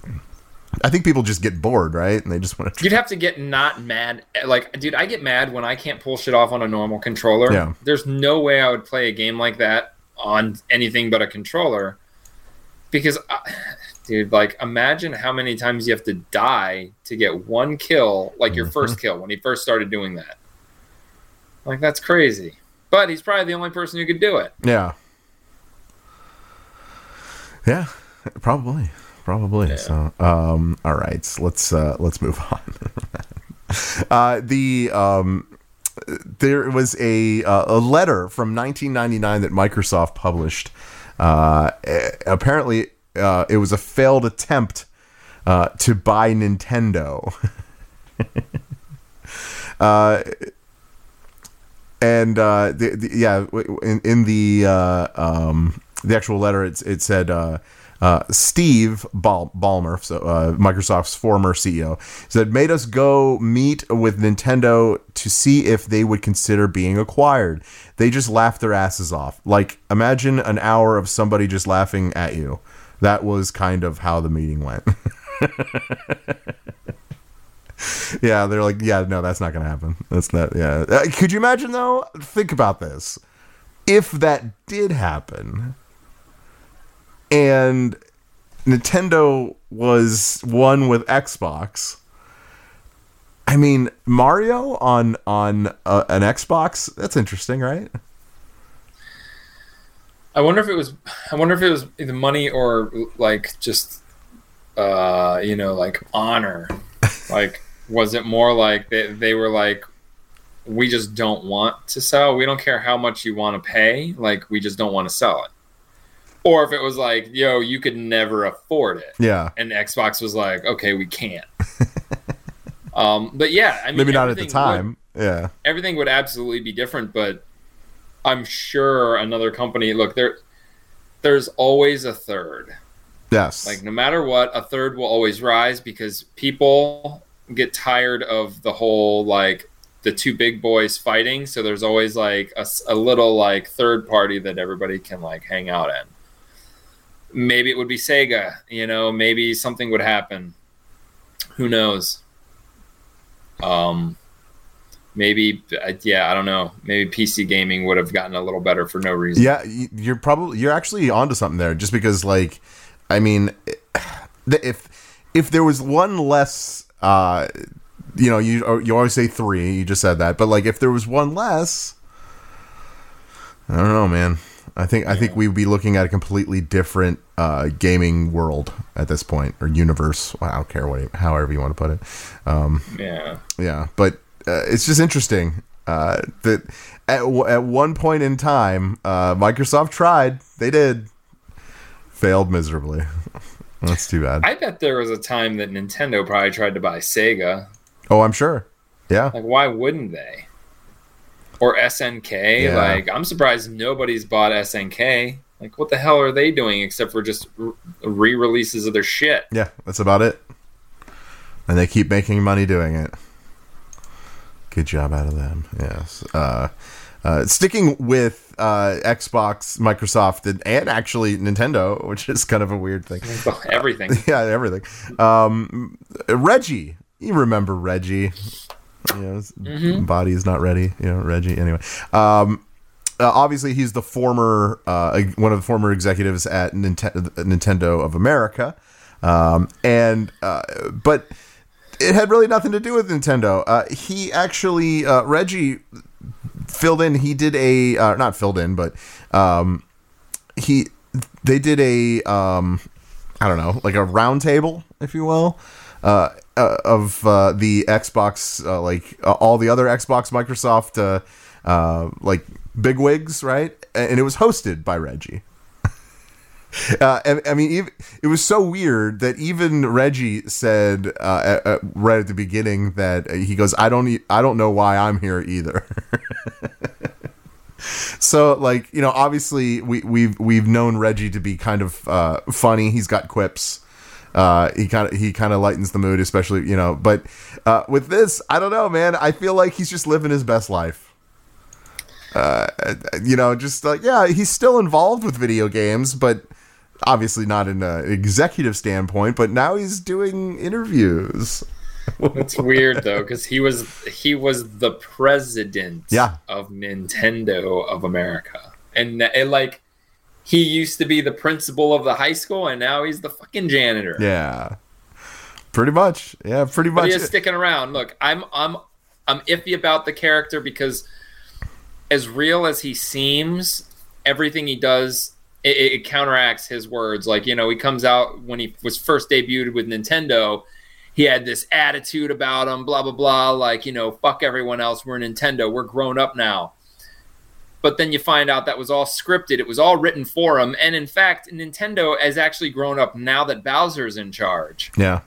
I think people just get bored, right? And they just want to. You'd have to get not mad. Like, dude, I get mad when I can't pull shit off on a normal controller. Yeah. There's no way I would play a game like that on anything but a controller. Because, I, dude, like, imagine how many times you have to die to get one kill, like your Mm-hmm. first kill when he first started doing that. Like, that's crazy. But he's probably the only person who could do it. Yeah. Yeah, probably, probably. So, um, all right, so let's uh, let's move [LAUGHS] on. uh, the um, there was a uh, a letter from 1999 that Microsoft published. Uh, apparently, uh, it was a failed attempt uh, to buy Nintendo. [LAUGHS] uh, and uh, the, the, yeah, in, in the uh, um, the actual letter, it, it said uh, uh, Steve Bal- Ballmer, so uh, Microsoft's former CEO, said made us go meet with Nintendo to see if they would consider being acquired. They just laughed their asses off. Like imagine an hour of somebody just laughing at you. That was kind of how the meeting went. [LAUGHS] yeah, they're like, yeah, no, that's not gonna happen. That's not. Yeah, Uh, could you imagine though? Think about this. If that did happen, and Nintendo was one with Xbox, I mean Mario on on uh, an Xbox. That's interesting, right? I wonder if it was. I wonder if it was either money or like just, uh, you know, like honor. like, was it more like they they were like, we just don't want to sell. We don't care how much you want to pay. Like, we just don't want to sell it. Or if it was like, yo, you could never afford it. Yeah. And Xbox was like, okay, we can't. [LAUGHS] um, but yeah, I mean, Maybe not at the time. would- yeah. everything would absolutely be different, but I'm sure another company. Look, there, there's always a third. Yes. Like no matter what, a third will always rise because people get tired of the whole like the two big boys fighting. So there's always like a little like third party that everybody can like hang out in. Maybe it would be Sega. You know, maybe something would happen. Who knows? Um, maybe yeah, I don't know. Maybe PC gaming would have gotten a little better for no reason. Yeah, you're probably you're actually onto something there. Just because, like, I mean, if if there was one less, uh, you know, you you always say three. You just said that, but like, if there was one less, I don't know, man. I think I think we'd be looking at a completely different uh, gaming world at this point or universe. I don't care what, however you want to put it. Um, Yeah. yeah, but uh, it's just interesting uh, that at, w- at one point in time, uh, Microsoft tried. They did. Failed miserably. [LAUGHS] That's too bad. I bet there was a time that Nintendo probably tried to buy Sega. oh, I'm sure. Yeah. Like, why wouldn't they? Or SNK? Yeah. Like, I'm surprised nobody's bought SNK. Like, what the hell are they doing except for just re releases of their shit? Yeah, that's about it. And they keep making money doing it. Good job out of them. Yes. Uh, uh, sticking with uh, Xbox, Microsoft, and, and actually Nintendo, which is kind of a weird thing. [LAUGHS] Everything. [LAUGHS] yeah, everything. Um, Reggie, you remember Reggie? You know, his body is not ready. You know, Reggie. Anyway, um, uh, obviously he's the former uh, one of the former executives at Ninte- Nintendo of America, um, and uh, but it had really nothing to do with Nintendo. Uh, he actually uh, Reggie filled in. He did a uh, not filled in, but um, he they did a um, I don't know, like a round table, if you will, uh, of uh, the Xbox, uh, like uh, all the other Xbox, Microsoft, uh, uh, like bigwigs, right? And it was hosted by Reggie. [LAUGHS] And I mean, it was so weird that even Reggie said at, right at the beginning that he goes, "I don't, e- I don't know why I'm here either." [LAUGHS] so, like, you know, obviously we we've we've known Reggie to be kind of funny. He's got quips. Uh, he kind of he kind of lightens the mood, especially you know. But uh, with this, I don't know, man. I feel like he's just living his best life uh, you know, just like yeah, he's still involved with video games, but obviously not in an executive standpoint. But now he's doing interviews. It's weird though, because he was he was the president Yeah. of Nintendo of America, and it, like he used to be the principal of the high school, and now he's the fucking janitor. Yeah, pretty much. Yeah, pretty but much. he is sticking around. Look, I'm I'm I'm iffy about the character because as real as he seems, everything he does it, it counteracts his words. Like you know, he comes out when he was first debuted with Nintendo. He had this attitude about him, blah blah blah. Like you know, fuck everyone else. We're Nintendo. We're grown up now. But then you find out that was all scripted. It was all written for him. And in fact, Nintendo has actually grown up now that Bowser's in charge. Yeah.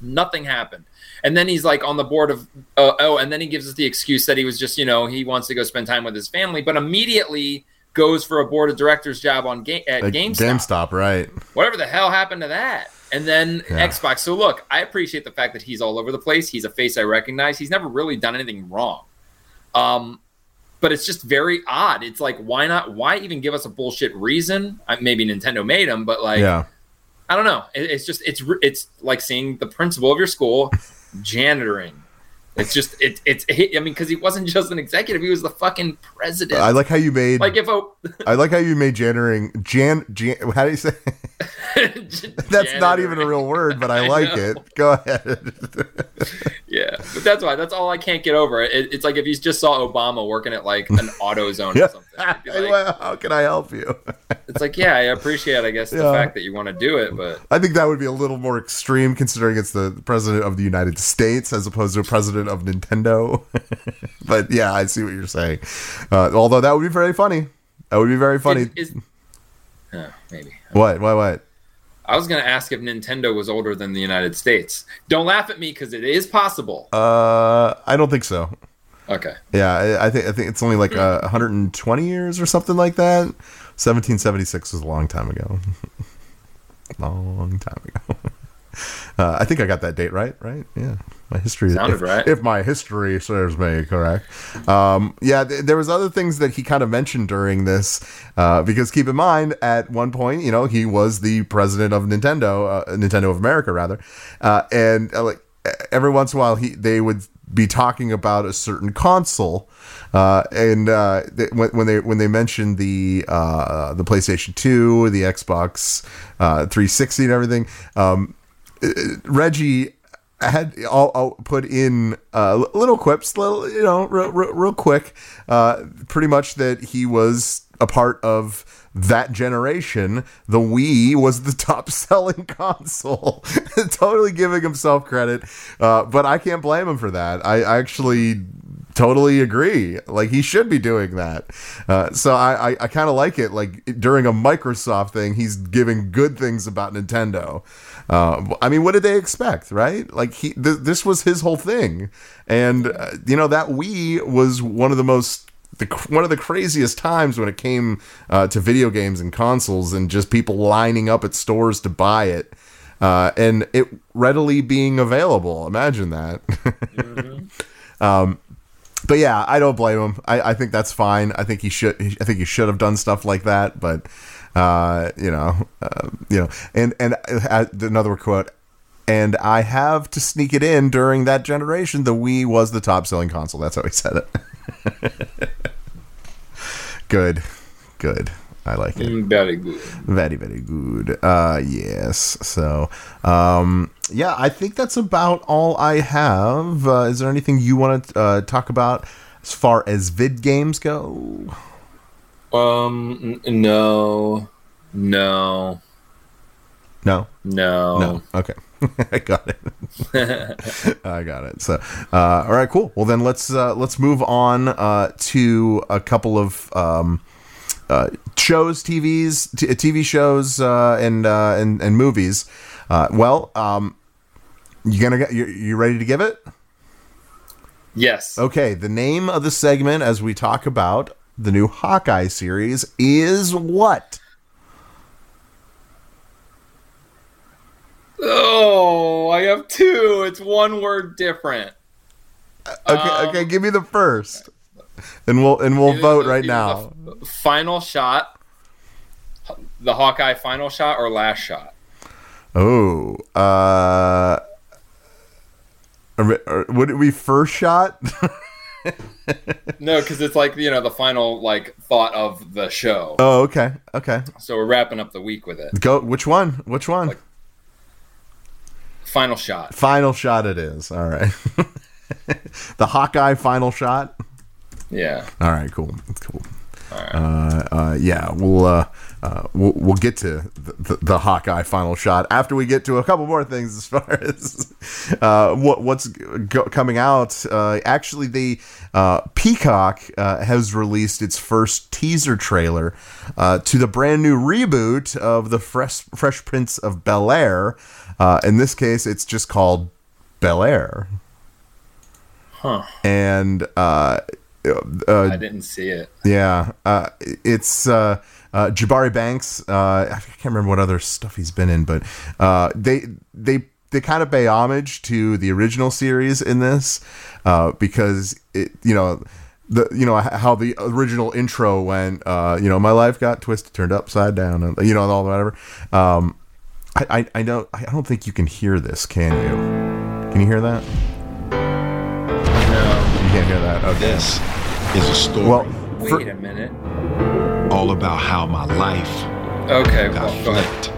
Nothing happened. And then he's like on the board of uh, oh, and then he gives us the excuse that he was just you know he wants to go spend time with his family, but immediately goes for a board of directors job on game at Like, GameStop. GameStop, right? Whatever the hell happened to that? And then Yeah. Xbox. So look, I appreciate the fact that he's all over the place. He's a face I recognize. He's never really done anything wrong. Um, but it's just very odd. It's like why not? Why even give us a bullshit reason? I, maybe Nintendo made them, but like yeah. I don't know. It, it's just it's it's like seeing the principal of your school [LAUGHS] janitoring. It's just it, it's I mean because he wasn't just an executive; he was the fucking president. I like how you made. like if a [LAUGHS] I like how you made janitoring. Jan. Jan. How do you say? [LAUGHS] That's not even a real word, but I, [LAUGHS] I like know. it. Go ahead. Yeah, but that's why. That's all I can't get over. It, it's like if you just saw Obama working at like an auto zone Yeah. or something. Like- Well, how can I help you? it's like, yeah, I appreciate, I guess, the Yeah. fact that you want to do it, but I think that would be a little more extreme considering it's the president of the United States as opposed to a president of Nintendo. [LAUGHS] but yeah, I see what you're saying. Uh, although that would be very funny. That would be very funny. Is, is- oh, maybe. what? What? What? I was going to ask if Nintendo was older than the United States. Don't laugh at me because it is possible. Uh, I don't think so. Okay. Yeah, I, I think I think it's only like uh, 120 years or something like that. 1776 was a long time ago. [LAUGHS] long time ago. [LAUGHS] Uh, I think I got that date right. Right? Yeah, my history. Sounded if, right. If my history serves me correct. Um, yeah, th- there was other things that he kind of mentioned during this uh, because keep in mind, at one point, you know, he was the president of Nintendo, uh, Nintendo of America, rather, uh, and uh, like every once in a while, he they would be talking about a certain console, uh, and uh, th- when, when they when they mentioned the uh, the PlayStation Two, the Xbox uh, 360, and everything, um, uh, Reggie had I'll, I'll put in uh, little quips, little you know, real, real, real quick, uh, pretty much that he was a part of that generation. The Wii was the [LAUGHS] top selling console. [LAUGHS] totally giving himself credit, uh, but I can't blame him for that. I, I actually totally agree. Like he should be doing that. Uh, so I, I, I kind of like it. Like during a Microsoft thing, he's giving good things about Nintendo. Uh, I mean, what did they expect, right? Like he, th- this was his whole thing, and uh, you know that Wii was one of the most. The, one of the craziest times when it came uh, to video games and consoles and just people lining up at stores to buy it uh, and it readily being available imagine that [LAUGHS] um, but yeah, I don't blame him. I, I think that's fine. I think he should. I think he should have done stuff like that. But uh, you know, uh, you know, and and uh, another quote. And I have to sneak it in during that generation. The Wii was the top selling console. That's how he said it. [LAUGHS] good, good. I like it. Mm, Very good. Very, very good. Uh, yes. So, um, yeah, I think that's about all I have. Uh, is there anything you want to uh, talk about as far as vid games go? Um, n- no, no, No. no. No. Okay. [LAUGHS] I got it. [LAUGHS] I got it. So, uh, all right, cool. Well, then let's uh, let's move on uh, to a couple of um, uh, shows, TVs, t- TV shows, uh, and uh, and and movies. Uh, well, um, you gonna get you you ready to give it? Yes. Okay. The name of the segment, as we talk about the new Hawkeye series, is what? Oh, I have two. It's one word different. Okay. Um, okay. Give me the first, [LAUGHS] and we'll and we'll vote right now. final shot, the Hawkeye final shot, or last shot. Oh, uh, or- or would it be first shot? [LAUGHS] No, because it's like you know the final like thought of the show. oh, okay, okay. So we're wrapping up the week with it. Go. Which one? Which one? Final shot. Final shot. It is. All right. [LAUGHS] the Hawkeye final shot. Yeah. All right. Cool. Cool. uh, uh, yeah, we'll, uh, uh, we'll we'll get to the, the, the Hawkeye final shot after we get to a couple more things as far [LAUGHS] as uh, what what's go- coming out. Uh, actually, the uh, Peacock uh, has released its first teaser trailer uh, to the brand new reboot of the Fresh Fresh Prince of Bel Air. Uh, in this case, it's just called Bel Air. Huh. And uh, I didn't see it. yeah, uh, it's uh, uh, Jabari Banks. Uh, I can't remember what other stuff he's been in, but uh, they they they kind of pay homage to the original series in this uh, because it you know the you know how the original intro went. Uh, you know, my life got twisted, turned upside down, and you know, and all whatever. Um, I, I I know I don't think you can hear this. Can you? Can you hear that? No. Can't hear that. Okay. This is a story Well, for- Wait a minute. all about how my life Okay, got well, go ahead. flipped,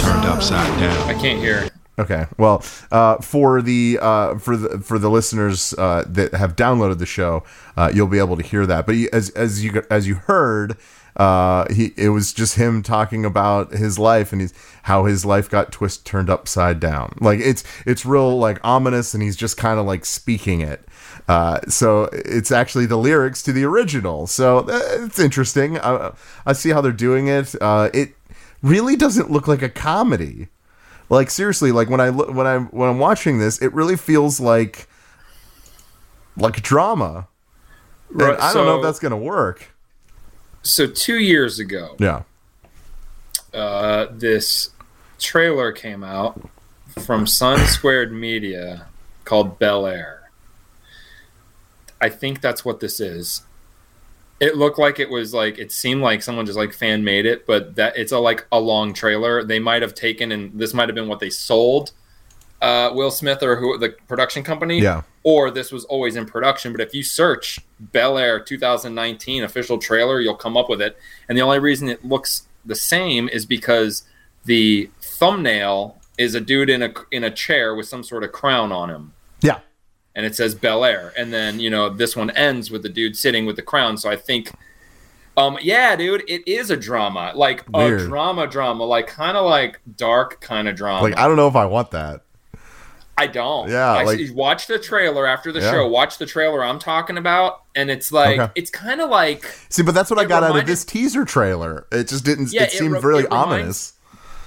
turned upside down. I can't hear. Okay. Well, uh, for the uh, for the for the listeners uh, that have downloaded the show, uh, you'll be able to hear that. But as as you as you heard, uh, he it was just him talking about his life and he's how his life got twist turned upside down. Like it's it's real like ominous, and he's just kind of like speaking it. Uh, so it's actually the lyrics to the original. So uh, it's interesting. I, I see how they're doing it. Uh, it really doesn't look like a comedy. Like seriously, like when I look when I'm when I'm watching this, it really feels like like a drama. And Right, I don't know if that's gonna work. So two years ago, Yeah. uh, this trailer came out from Sun Squared Media called Bel Air. I think that's what this is. It looked like it was like it seemed like someone just like fan made it, but that it's a like a long trailer. They might have taken and this might have been what they sold uh, Will Smith or who the production company. Yeah. Or this was always in production. But if you search Bel Air 2019 official trailer, you'll come up with it. And the only reason it looks the same is because the thumbnail is a dude in a in a chair with some sort of crown on him Yeah. and it says Bel Air, and then you know this one ends with the dude sitting with the crown. So I think, um, yeah, dude, it is a drama, like Weird. a drama, drama, like kind of like dark kind of drama. Like I don't know if I want that. I don't. Yeah, I, like- watch the trailer after the Yeah. show. Watch the trailer I'm talking about, and it's like Okay. it's kind of like See, but that's what I It got out of this teaser trailer. It just didn't. Yeah, it it seemed re- really it reminds- ominous.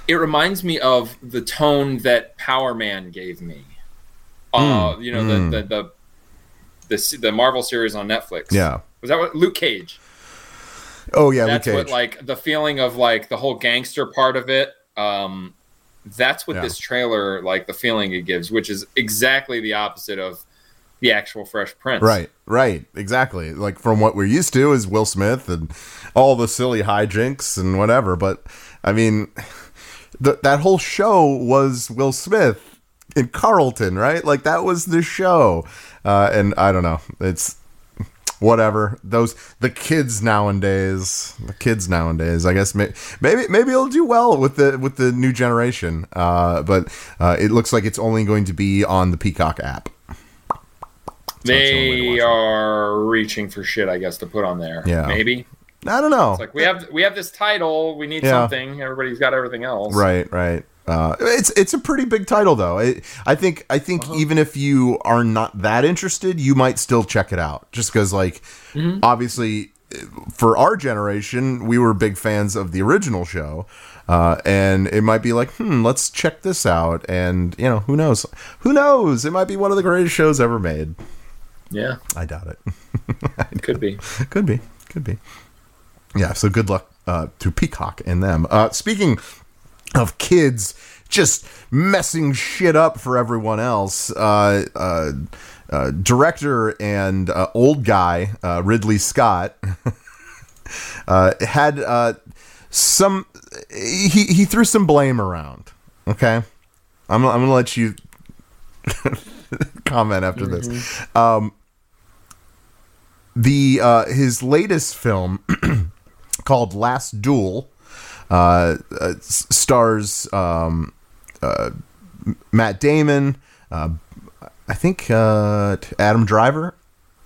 it reminds me of the tone that Power Man gave me. Uh, you know mm. the, the the the the Marvel series on Netflix. Yeah. was that what Luke Cage? Oh yeah, that's Luke what like the feeling of like the whole gangster part of it um that's what Yeah. this trailer like the feeling it gives which is exactly the opposite of the actual fresh prince Right, right, exactly. Like from what we're used to is Will Smith and all the silly hijinks and whatever. But I mean, th- that whole show was Will Smith in Carlton, right? Like that was the show. Uh, and I don't know, it's whatever. Those the kids nowadays, the kids nowadays. I guess may- maybe maybe it'll do well with the with the new generation. Uh, but uh, it looks like it's only going to be on the Peacock app. So that's the only way to watch they it. are reaching for shit i guess to put on there Yeah. maybe I don't know. it's like we have we have this title we need Yeah. something everybody's got everything else Right, right. Uh, it's it's a pretty big title though. It, I think I think Uh-huh. even if you are not that interested, you might still check it out. Just because, like, Mm-hmm. obviously, for our generation, we were big fans of the original show, uh, and it might be like, hmm, let's check this out. And you know, who knows? Who knows? It might be one of the greatest shows ever made. yeah I doubt it. [LAUGHS] could be Could be. Could be. Yeah, so good luck uh, to Peacock and them. Uh, speaking of kids just messing shit up for everyone else, uh, uh, uh, director and uh, old guy uh, Ridley Scott [LAUGHS] uh, had uh, some. He, he threw some blame around. Okay? I'm, I'm to let you [LAUGHS] comment after this the uh, his latest film [CLEARS THROAT] called Last Duel uh, uh, stars um, uh, Matt Damon, uh, I think uh, Adam Driver,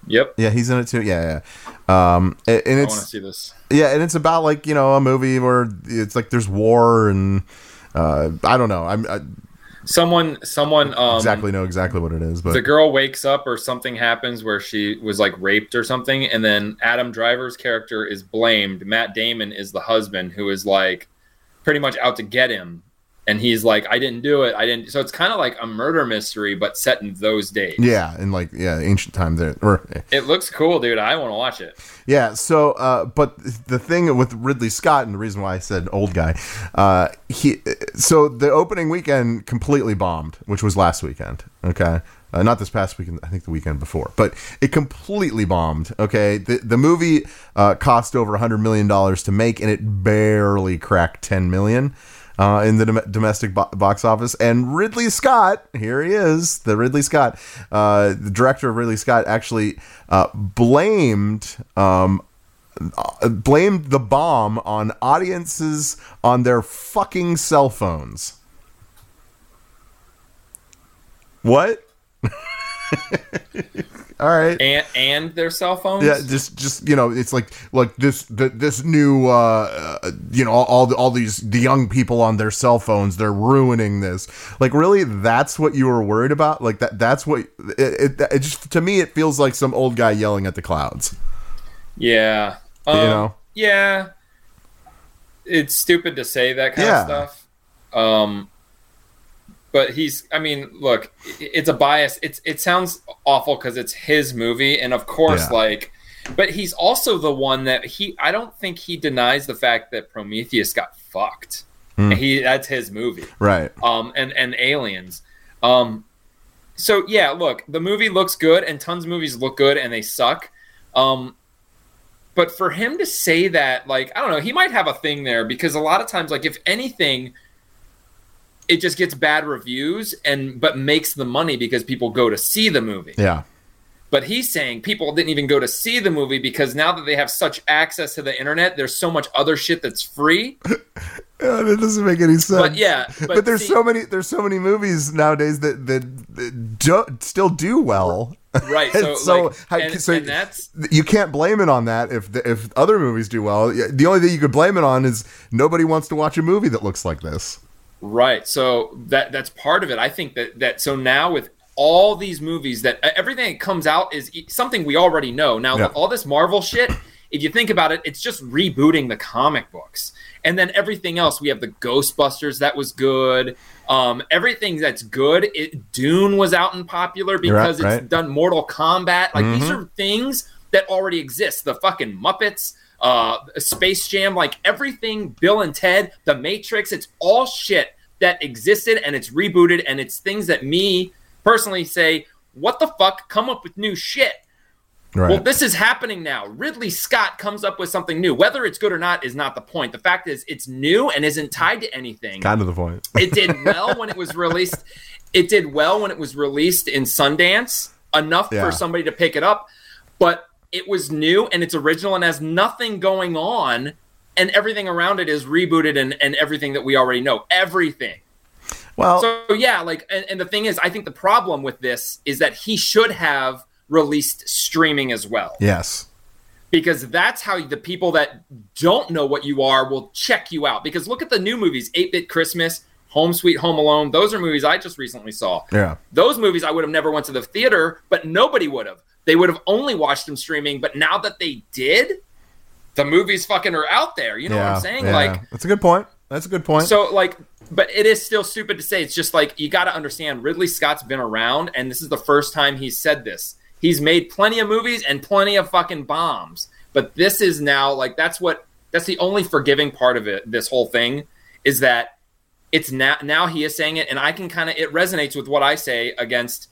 Yep. Yeah, he's in it too. Yeah, yeah. Um, and, and I want to it's see this. yeah, and it's about like you know a movie where it's like there's war and uh, I don't know. I'm I Someone, someone, um, exactly know exactly what it is, but the girl wakes up or something happens where she was like raped or something, and then Adam Driver's character is blamed. Matt Damon is the husband who is like pretty much out to get him, and he's like, "I didn't do it. I didn't." So it's kind of like a murder mystery, but set in those days. yeah, in like yeah ancient times there or It looks cool, dude. I want to watch it. Yeah, so uh, but the thing with Ridley Scott and the reason why I said old guy, uh, he so the opening weekend completely bombed, which was last weekend. Okay, uh, not this past weekend. I think the weekend before, but it completely bombed. Okay, the the movie uh, cost over a hundred million dollars to make, and it barely cracked ten million. Uh, in the dom- domestic bo- box office, and Ridley Scott, here he is, the Ridley Scott, uh, the director of Ridley Scott, actually uh, blamed um, uh, blamed the bomb on audiences on their fucking cell phones. What? [LAUGHS] All right. And and their cell phones. Yeah, just just you know, it's like like this the, this new uh, uh you know all all, the, all these the young people on their cell phones they're ruining this. Like really, that's what you were worried about. Like that that's what it, it, it just to me it feels like some old guy yelling at the clouds. Yeah. Um, You know? Yeah. It's stupid to say that kind Yeah. of stuff. Um, but he's. I mean, look it's a bias. It's. It sounds awful because it's his movie, and of course, Yeah. like. But he's also the one that he. I don't think he denies the fact that Prometheus got fucked. And he. That's his movie Right. um, and and aliens. Um, so yeah, look, the movie looks good, and tons of movies look good, and they suck. Um, but for him to say that, like, I don't know, he might have a thing there because a lot of times, like, if anything, it just gets bad reviews and but makes the money because people go to see the movie. Yeah. But he's saying people didn't even go to see the movie because now that they have such access to the internet, there's so much other shit that's free. [LAUGHS] That doesn't make any sense. But yeah, but, but there's see- so many there's so many movies nowadays that that, that do, still do well. Right. [LAUGHS] So, So, like, how- and, so- and that's You can't blame it on that if the, if other movies do well. The only thing you could blame it on is nobody wants to watch a movie that looks like this. Right. So that that's part of it. I think that that so now with all these movies that everything that comes out is something we already know. Now Yeah. all this Marvel shit, if you think about it, it's just rebooting the comic books. And then everything else, we have the Ghostbusters that was good. Um, everything that's good. It, Dune was out and popular because right. it's done Mortal Kombat. Like these Mhm. are things that already exist. The fucking Muppets, uh, Space Jam, like everything, Bill and Ted, The Matrix, it's all shit that existed and it's rebooted and it's things that me personally say, what the fuck? Come up with new shit. Right. Well, this is happening now. Ridley Scott comes up with something new. Whether it's good or not is not the point. The fact is, it's new and isn't tied to anything. kind of the point. [LAUGHS] It did well when it was released. It did well when it was released in Sundance, enough Yeah. for somebody to pick it up. But it was new and it's original and has nothing going on, and everything around it is rebooted and, and everything that we already know. Everything. Well, So yeah, like, and, and the thing is, I think the problem with this is that he should have released streaming as well yes. because that's how the people that don't know what you are will check you out. Because look at the new movies 8 Bit Christmas, Home Sweet Home Alone. Those are movies I just recently saw. Yeah. Those movies I would have never went to the theater, but nobody would have. They would have only watched them streaming. But now that they did, the movies fucking are out there. You know yeah. what I'm saying? yeah. Like, that's a good point. That's a good point. so like, but it is still stupid to say. It's just like you got to understand. Ridley Scott's been around, and this is the first time he's said this. He's made plenty of movies and plenty of fucking bombs, but this is now like that's what that's the only forgiving part of it. This whole thing is that it's now now he is saying it, and I can kind of it resonates with what I say against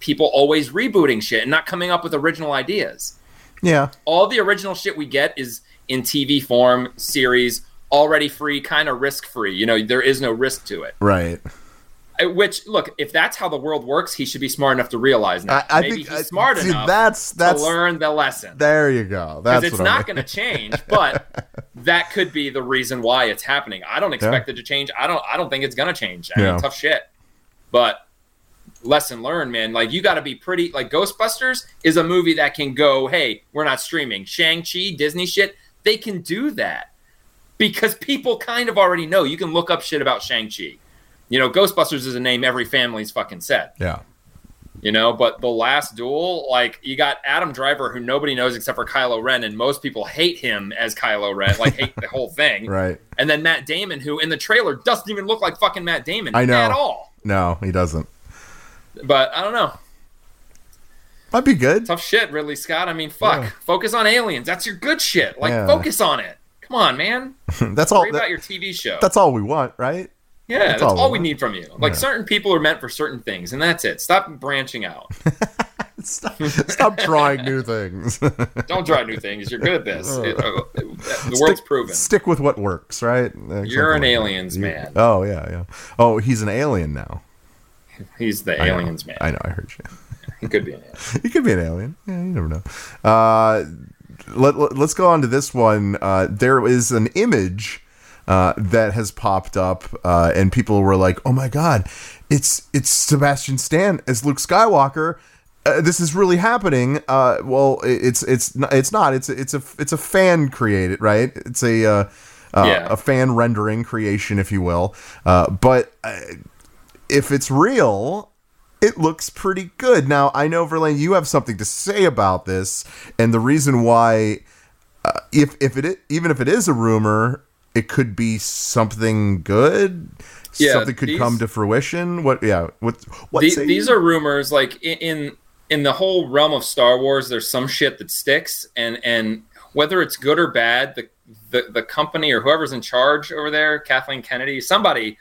people always rebooting shit and not coming up with original ideas yeah. all the original shit we get is in TV form, series, already free, kind of risk free. You know, there is no risk to it. Right. Uh, Which, look, if that's how the world works, he should be smart enough to realize I, that. I Maybe think he's I- smart see, enough That's that's to learn the lesson. there you go. Because That's it's not going to change, but [LAUGHS] that could be the reason why it's happening. I don't expect it to change. I don't. I don't think it's going to change. I Yeah. mean, tough shit. But lesson learned, man. Like you got to be pretty. Like Ghostbusters is a movie that can go, hey, we're not streaming. Shang Chi, Disney shit, they can do that because people kind of already know. You can look up shit about Shang Chi. You know, Ghostbusters is a name every family's fucking said. Yeah. You know, but the last duel, like you got Adam Driver, who nobody knows except for Kylo Ren, and most people hate him as Kylo Ren, like hate the whole thing. [LAUGHS] Right. And then Matt Damon, who in the trailer doesn't even look like fucking Matt Damon I know. at all. No, he doesn't. But I don't know. Might be good. Tough shit, Ridley Scott. I mean, fuck. Yeah. Focus on aliens. That's your good shit. Like, Yeah. focus on it. Come on, man. [LAUGHS] that's all. Worry about your TV show. that's all we want, right? yeah, that's that's, all all, we we need from you. Like, Yeah. certain people are meant for certain things, and that's it. Stop branching out. [LAUGHS] Stop, stop trying new things. [LAUGHS] Don't try new things. You're good at this. It- uh, the world's proven. Stick with what works, right? You're an like that. aliens You- man. Oh yeah, yeah. Oh, he's an alien now. He's the I know. aliens man. I know. I heard you. [LAUGHS] He could be an alien. [LAUGHS] he could be an alien. Yeah, you never know. Uh, let, let, us go on to this one. Uh, there is an image uh, that has popped up, uh, and people were like, "Oh my god, it's it's Sebastian Stan as Luke Skywalker." Uh, this is really happening. Uh, well, it's it's not, it's not. It's it's a it's a fan created, right? It's a uh, uh, Yeah. a fan rendering creation, if you will. Uh, but uh, if it's real, it looks pretty good. Now, I know Verlaine, you have something to say about this, and the reason why, uh, if if it even if it is a rumor, it could be something good. Yeah, something could these- come to fruition. What? Yeah. What? What? The- say these are rumors. Like in, in in the whole realm of Star Wars, there's some shit that sticks, and and whether it's good or bad, the the, the company or whoever's in charge over there, Kathleen Kennedy, somebody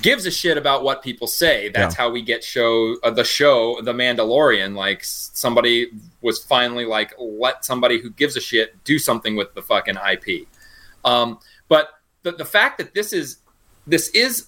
gives a shit about what people say. That's Yeah. how we get show uh, the show The Mandalorian. Like somebody was finally like, let somebody who gives a shit do something with the fucking IP. Um, but the the fact that this is this is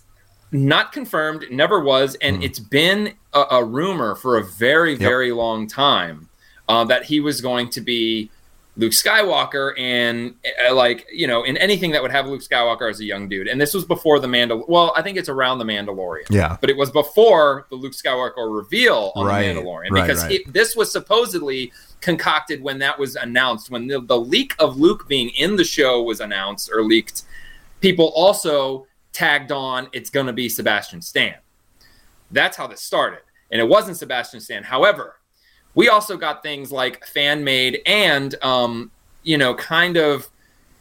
not confirmed, never was, and it's been a, a rumor for a very, very long time uh, that he was going to be Luke Skywalker, and uh, like you know, in anything that would have Luke Skywalker as a young dude. And this was before the Mandal. Well, I think it's around the Mandalorian. Yeah. but it was before the Luke Skywalker reveal on Right, the Mandalorian right, because right. It, this was supposedly concocted when that was announced. When the, the leak of Luke being in the show was announced or leaked, people also tagged on it's going to be Sebastian Stan. That's how this started. And it wasn't Sebastian Stan. However, we also got things like fan made and, um, you know, kind of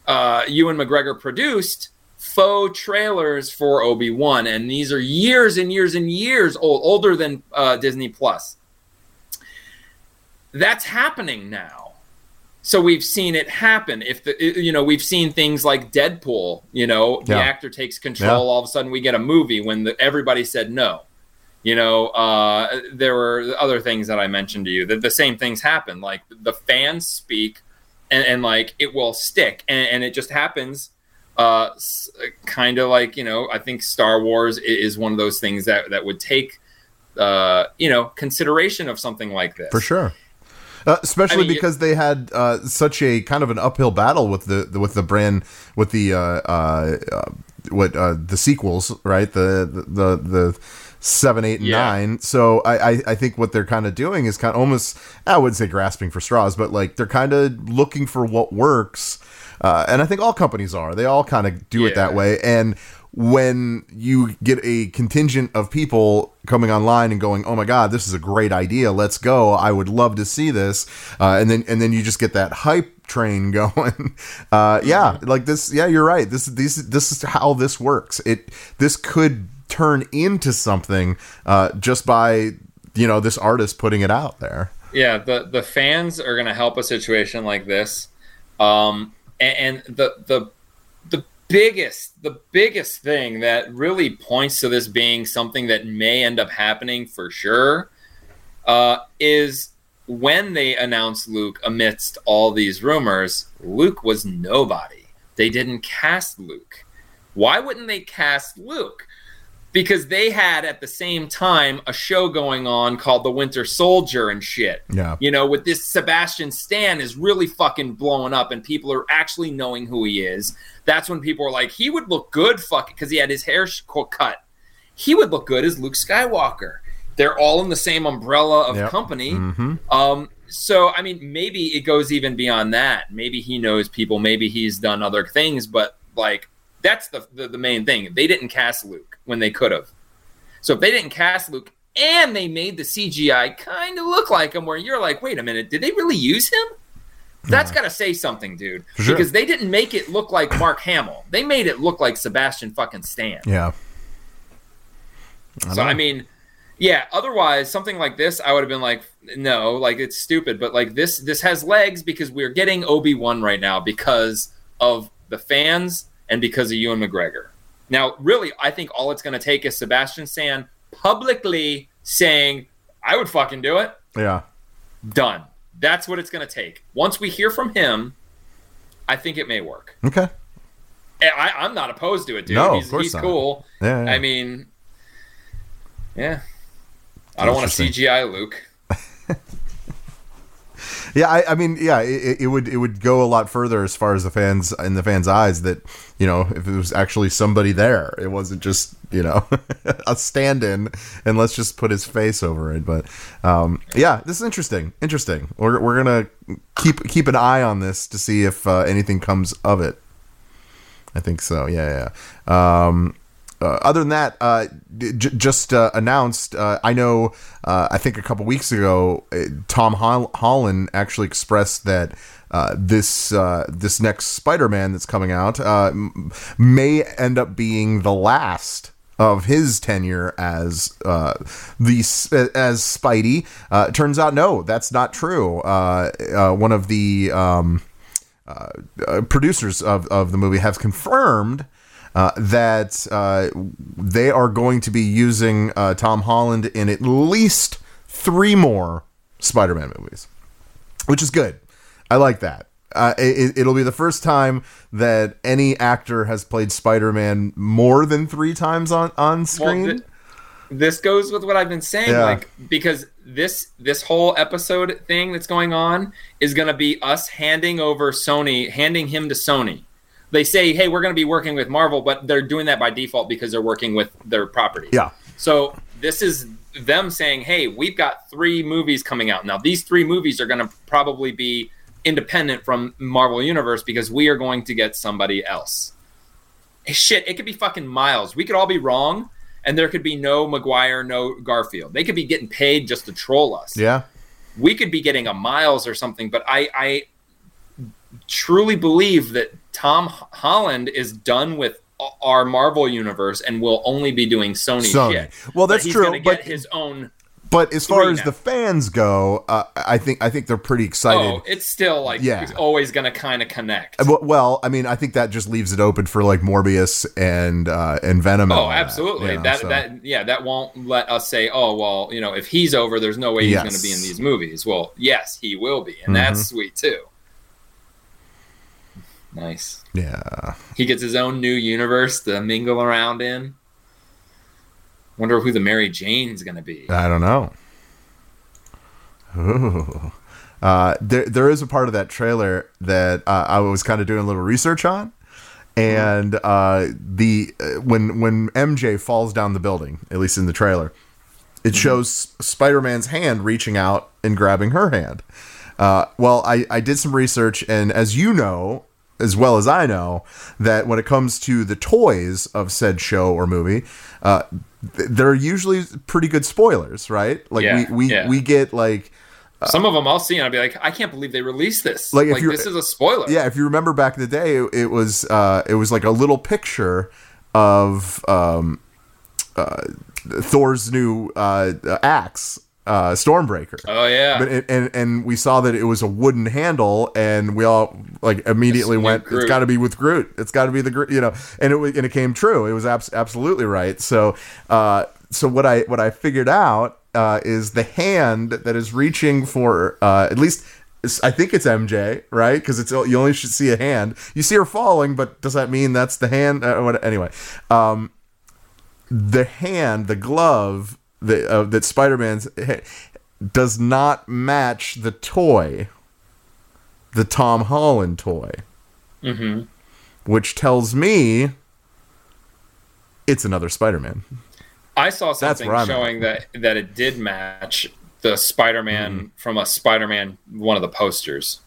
uh, Ewan McGregor produced faux trailers for Obi Wan. And these are years and years and years old, older than uh, Disney Plus. That's happening now. So we've seen it happen. If the you know we've seen things like Deadpool, you know, the actor takes control. Yeah. All of a sudden, we get a movie when the, everybody said no. You know, uh, there were other things that I mentioned to you that the same things happen. Like the fans speak, and, and like it will stick, and, and it just happens. Uh, kind of like you know, I think Star Wars is one of those things that that would take, uh, you know, consideration of something like this for sure. Uh, especially I mean, because they had uh, such a kind of an uphill battle with the, the with the brand with the uh, uh, uh, what uh, the sequels, right? The the the seven, eight, and Yeah. nine. So I, I I think what they're kind of doing is kind of almost I wouldn't say grasping for straws, but like they're kind of looking for what works. Uh, and I think all companies are. They all kind of do it that way. And when you get a contingent of people coming online and going, "Oh my God, this is a great idea. Let's go. I would love to see this," uh, and then and then you just get that hype train [LAUGHS] going. Uh, yeah, like this. Yeah, you're right. This these this is how this works. It this could turn into something uh, just by you know this artist putting it out there. Yeah, the the fans are going to help a situation like this, um, and, and the the the biggest the biggest thing that really points to this being something that may end up happening for sure uh, is when they announced Luke amidst all these rumors. Luke was nobody. They didn't cast Luke. Why wouldn't they cast Luke? Because they had at the same time a show going on called The Winter Soldier and shit. Yeah. You know, with this Sebastian Stan is really fucking blowing up and people are actually knowing who he is. That's when people are like, he would look good, fuck because he had his hair cut. He would look good as Luke Skywalker. they're all in the same umbrella of Yep. company. Mhm. Um, so I mean, maybe it goes even beyond that. Maybe he knows people. Maybe he's done other things. But like, that's the the, the main thing. They didn't cast Luke when they could have. So if they didn't cast Luke and they made the CGI kind of look like him, where you're like, wait a minute, did they really use him? That's got to say something, dude. Sure. Because they didn't make it look like Mark Hamill. They made it look like Sebastian fucking Stan. Yeah. So I mean, yeah. Otherwise, something like this, I would have been like, no, like it's stupid. But like this, this has legs because we're getting Obi Wan right now because of the fans and because of Ewan McGregor. Now, really, I think all it's going to take is Sebastian Stan publicly saying, "I would fucking do it." Yeah. Done. That's what it's going to take. Once we hear from him, I think it may work. Okay. Eh, I, I'm not opposed to it, dude. No, of he's course he's not. cool. Yeah, yeah. I mean, yeah. I don't want to CGI Luke. [LAUGHS] Yeah, I, I mean, yeah, it, it would it would go a lot further as far as the fans in the fans' eyes that you know if it was actually somebody there, it wasn't just you know [LAUGHS] a stand-in, and let's just put his face over it. But um, yeah, this is interesting. Interesting. We're we're gonna keep keep an eye on this to see if uh, anything comes of it. I think so. Yeah, yeah. Um, uh, other than that, uh, j- just uh, announced. Uh, I know. Uh, I think a couple weeks ago, uh, Tom Hol- Holland actually expressed that this this next Spider-Man that's coming out may end up being the last of his tenure as uh, the as Spidey. Uh, turns out, no, that's not true. Uh, one of the um, producers of, of the movie have confirmed uh, that uh, they are going to be using uh, Tom Holland in at least three more Spider-Man movies, which is good. I like that. Uh, it, it'll be the first time that any actor has played Spider-Man more than three times on on Well, screen. this goes with what I've been saying, Yeah. like because this this whole episode thing that's going on is going to be us handing over Sony, handing him to Sony. They say, "Hey, we're going to be working with Marvel," but they're doing that by default because they're working with their property. yeah, So this is them saying, "Hey, we've got three movies coming out now. These three movies are going to probably be independent from Marvel Universe because we are going to get somebody else." Hey, shit, it could be fucking Miles. We could all be wrong, and there could be no Maguire, no Garfield. They could be getting paid just to troll us. yeah, We could be getting a Miles or something, but I, I truly believe that Tom Holland is done with our Marvel universe and will only be doing Sony, Sony. shit. Well, But that's he's true, but- his own. but as far as now. the fans go, uh, I think I think they're pretty excited. Oh, it's still like Yeah. it's always going to kind of connect. Uh, Well- I mean, I think that just leaves it open for like Morbius and uh, and Venom. and Oh, that, absolutely. you know, that so- that yeah, that won't let us say, oh well, you know, if he's over, there's no way he's Yes. going to be in these movies. Well, yes, he will be, and Mhm. that's sweet too. Nice. yeah. He gets his own new universe to mingle around in. Wonder who the Mary Jane's going to be. I don't know. Ooh. Uh, there, there is a part of that trailer that uh, I was kind of doing a little research on, and uh, the uh, when when MJ falls down the building, at least in the trailer, it shows Spider-Man's hand reaching out and grabbing her hand. Uh, well, I, I did some research, and as you know, as well as I know, that when it comes to the toys of said show or movie, uh, they're usually pretty good spoilers, right? Like Yeah, we we, yeah. we get like Some of them I'll see and I'll be like, I can't believe they released this. Like, Like, this is a spoiler. yeah, if you remember back in the day, it, it was uh, it was like a little picture of um, uh, Thor's new uh, axe, uh, Stormbreaker. Oh yeah. But it, and and we saw that it was a wooden handle, and we all like immediately It's went, "It's got to be with Groot. It's got to be the Groot," you know. And it and it came true. It was abs- absolutely right. So uh, so what I what I figured out uh, is the hand that is reaching for uh, at least. I think it's MJ, right? Because it's you only should see a hand. You see her falling, but does that mean that's the hand? Uh, what, anyway, um, the hand, the glove that uh, that Spider Man's does not match the toy, the Tom Holland toy, hmm which tells me it's another Spider Man. I saw something I'm at. showing that that it did match the Spider-Man Mm-hmm. from a Spider-Man one of the posters.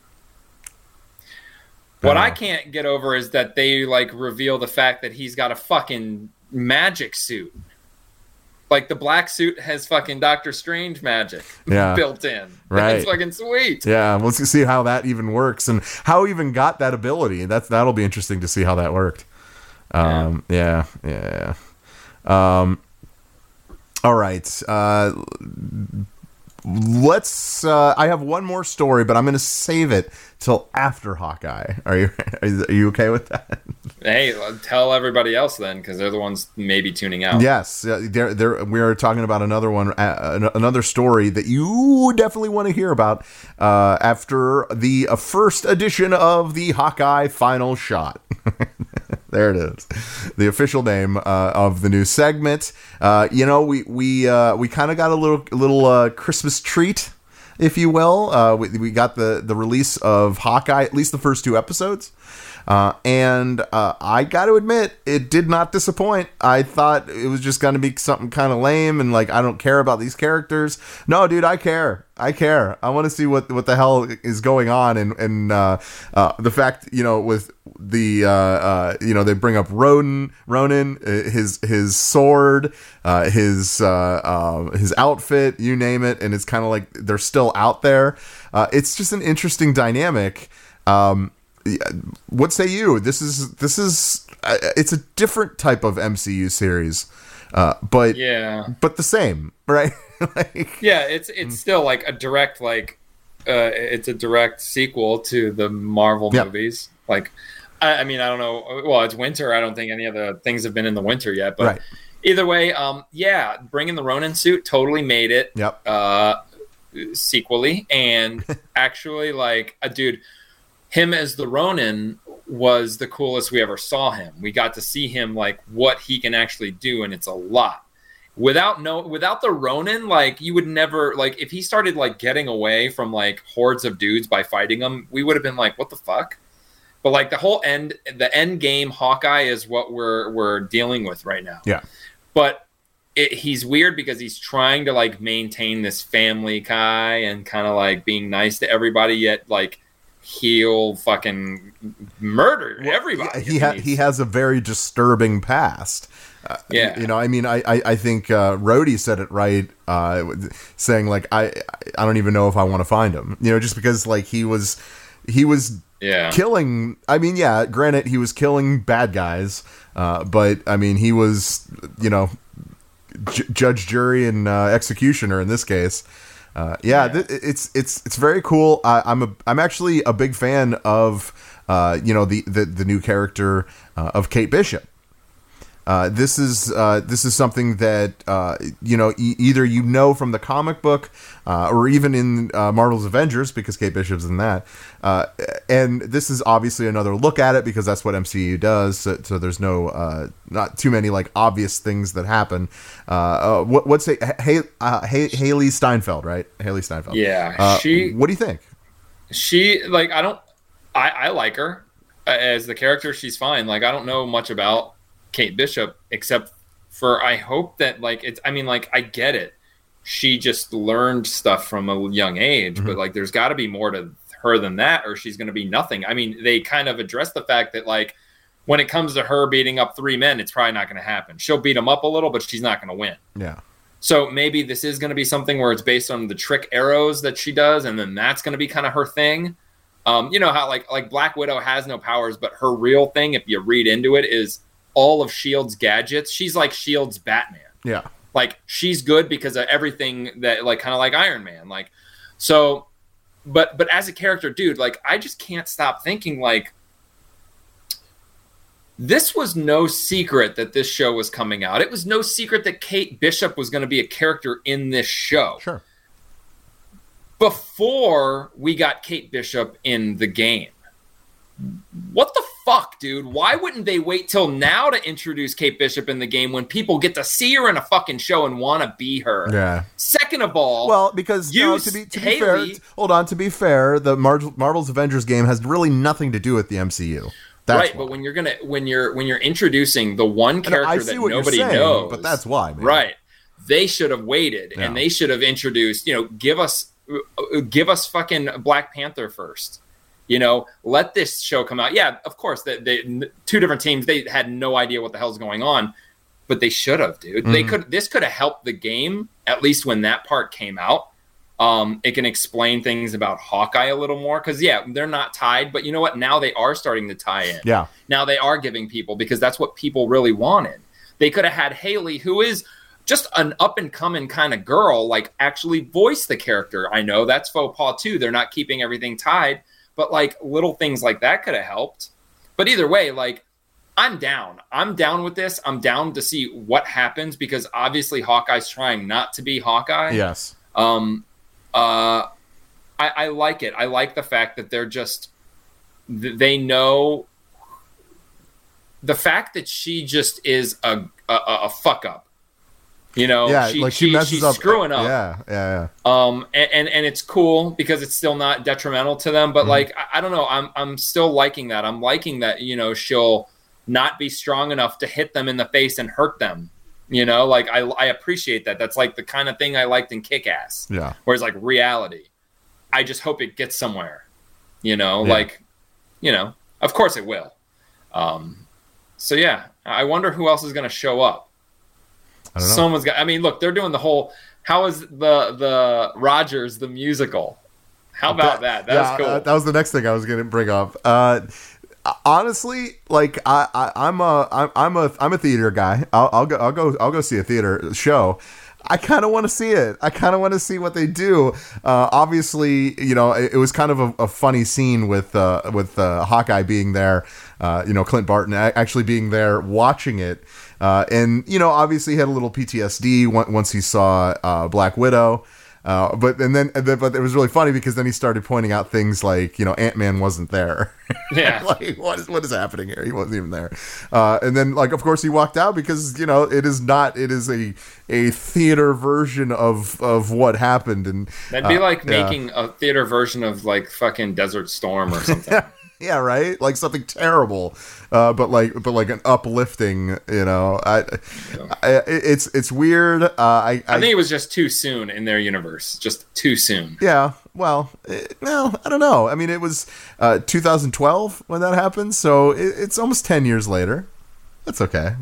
What I Oh. can't get over is that they like reveal the fact that he's got a fucking magic suit. Like the black suit has fucking Doctor Strange magic Yeah. built in. Right. It's fucking sweet. Yeah, let's see how that even works and how he even got that ability. That's that'll be interesting to see how that worked. Um, yeah, yeah. yeah. Um, all right. Uh, let's. Uh, I have one more story, but I'm going to save it till after Hawkeye. Are you [LAUGHS] are you, okay with that? Hey, tell everybody else then, because they're the ones maybe tuning out. Yes, there, there. We are talking about another one, uh, another story that you definitely want to hear about uh, after the uh, first edition of the Hawkeye Final Shot. [LAUGHS] there it is, the official name uh, of the new segment. Uh, you know, we we uh, we kind of got a little little uh, Christmas treat. If you will, uh, we, we got the the release of Hawkeye, at least the first two episodes. Uh, and uh, I got to admit, it did not disappoint. I thought it was just going to be something kind of lame and like I don't care about these characters. No, dude, I care. I care. I want to see what what the hell is going on and and uh, uh, the fact you know with the uh, uh, you know they bring up Ronin Ronin uh, his his sword uh, his his outfit you name it and it's kind of like they're still out there. It's just an interesting dynamic. Um, what say you? This is this is uh, it's a different type of MCU series, uh, but Yeah. but the same, right? [LAUGHS] like, Yeah, it's it's still like a direct like uh it's a direct sequel to the Marvel Yep. movies. Like I, I mean, I don't know. Well, it's winter. I don't think any of the things have been in the winter yet, but Right. either way, um yeah, bringing the Ronin suit totally made it. Yep. Uh sequely and [LAUGHS] actually like a dude him as the Ronin was the coolest we ever saw him. We got to see him like what he can actually do, and it's a lot. Without no, without the Ronin, like you would never like if he started like getting away from like hordes of dudes by fighting them, we would have been like, what the fuck? But like the whole end, the end game Hawkeye is what we're we're dealing with right now yeah, but it, he's weird because he's trying to like maintain this family guy and kind of like being nice to everybody yet like he'll fucking murder everybody he ha- he has a very disturbing past. Uh, Yeah. you know, I mean, I I, I think uh, Rhodey said it right, uh, saying like I I don't even know if I want to find him. You know, just because like he was he was yeah killing i mean yeah granted he was killing bad guys uh, but i mean he was you know j- judge jury and uh, executioner in this case uh, yeah, th- it's it's it's very cool. I, i'm a i'm actually a big fan of uh, you know the the, the new character uh, of kate bishop uh, this is uh, this is something that uh, you know e- either you know from the comic book uh, or even in uh, Marvel's Avengers because Kate Bishop's in that, uh, and this is obviously another look at it because that's what MCU does. So, so there's no uh, not too many like obvious things that happen. Uh, uh, what, what's? Hey, uh, Hailee Steinfeld, right? Hailee Steinfeld. Yeah, she- What do you think? she like i don't i i like her as the character she's fine like i don't know much about kate bishop except for i hope that like it's i mean like i get it. She just learned stuff from a young age but like there's got to be more to her than that or she's going to be nothing. I mean they kind of address the fact that like when it comes to her beating up three men it's probably not going to happen. She'll beat them up a little but she's not going to win. Yeah. so maybe this is going to be something where it's based on the trick arrows that she does, and then that's going to be kind of her thing. Um, you know how like like Black Widow has no powers, but her real thing, if you read into it, is all of Shield's gadgets. She's like Shield's Batman. Yeah. Like she's good because of everything that like kind of like Iron Man. Like so, but but as a character, dude, like I just can't stop thinking like this was no secret that this show was coming out. It was no secret that Kate Bishop was going to be a character in this show. Sure. Before we got Kate Bishop in the game. What the fuck, dude? Why wouldn't they wait till now to introduce Kate Bishop in the game when people get to see her in a fucking show and want to be her? Yeah. Second of all, Well, because no, use to be to be fair, hold on. To be fair, the Mar- Marvel's Avengers game has really nothing to do with the MCU. That's right, why. but when you're gonna when you're when you're introducing the one character that nobody saying, knows, but that's why, man. right? They should have waited, Yeah. and they should have introduced. You know, give us uh, give us fucking Black Panther first. You know, let this show come out. Yeah, of course, they, they two different teams. They had no idea what the hell's going on, but they should have, dude. They Mhm. could. This could have helped the game at least when that part came out. Um, it can explain things about Hawkeye a little more because yeah, they're not tied, but you know what? Now they are starting to tie in. Yeah. Now they are giving people because that's what people really wanted. They could have had Hailee, who is just an up and coming kind of girl, like actually voice the character. I know that's faux pas too. They're not keeping everything tied, but like little things like that could have helped. But either way, like I'm down. I'm down with this. I'm down to see what happens because obviously Hawkeye's trying not to be Hawkeye. Yes. Um, uh, I, I like it. I like the fact that they're just they know the fact that she just is a a, a a fuck up. You know, yeah, she, like she, messes she's up screwing up. Yeah, yeah, Um, and, and and it's cool because it's still not detrimental to them. But Mhm. like, I, I don't know, I'm I'm still liking that. I'm liking that. You know, she'll not be strong enough to hit them in the face and hurt them. You know, like I I appreciate that. That's like the kind of thing I liked in Kick Ass. yeah, yeah. Whereas like reality, I just hope it gets somewhere. You know, Yeah. like, you know, of course it will. Um, so yeah, I wonder who else is going to show up. I don't know. Someone's got. I mean, look, they're doing the whole. How is the the Rogers the musical? How about that? That's yeah, cool. uh, that was the next thing I was going to bring up. Uh, honestly, like I, I, I'm a, I'm, I'm a, I'm a theater guy. I'll, I'll go, I'll go, I'll go see a theater show. I kind of want to see it. I kind of want to see what they do. Uh, obviously, you know, it, it was kind of a, a funny scene with uh, with uh, Hawkeye being there. Uh, you know, Clint Barton actually being there watching it, uh, and you know, obviously he had a little PTSD once he saw uh, Black Widow. Uh, but and then, but it was really funny because then he started pointing out things like, you know, Ant Man wasn't there. [LAUGHS] yeah. like, what is what is happening here? He wasn't even there. Uh, and then, like, of course, he walked out because you know it is not. It is a a theater version of of what happened. And That'd be uh, like yeah. making a theater version of like fucking Desert Storm or something. [LAUGHS] [LAUGHS] yeah, right. Like something terrible, uh, but like but like an uplifting. You know, I, I it's it's weird. Uh, I, I think it was just too soon in their universe. Just too soon. Yeah, well, eh, well, I don't know. I mean, it was uh, 2012 when that happened, so it, it's almost 10 years later. That's okay,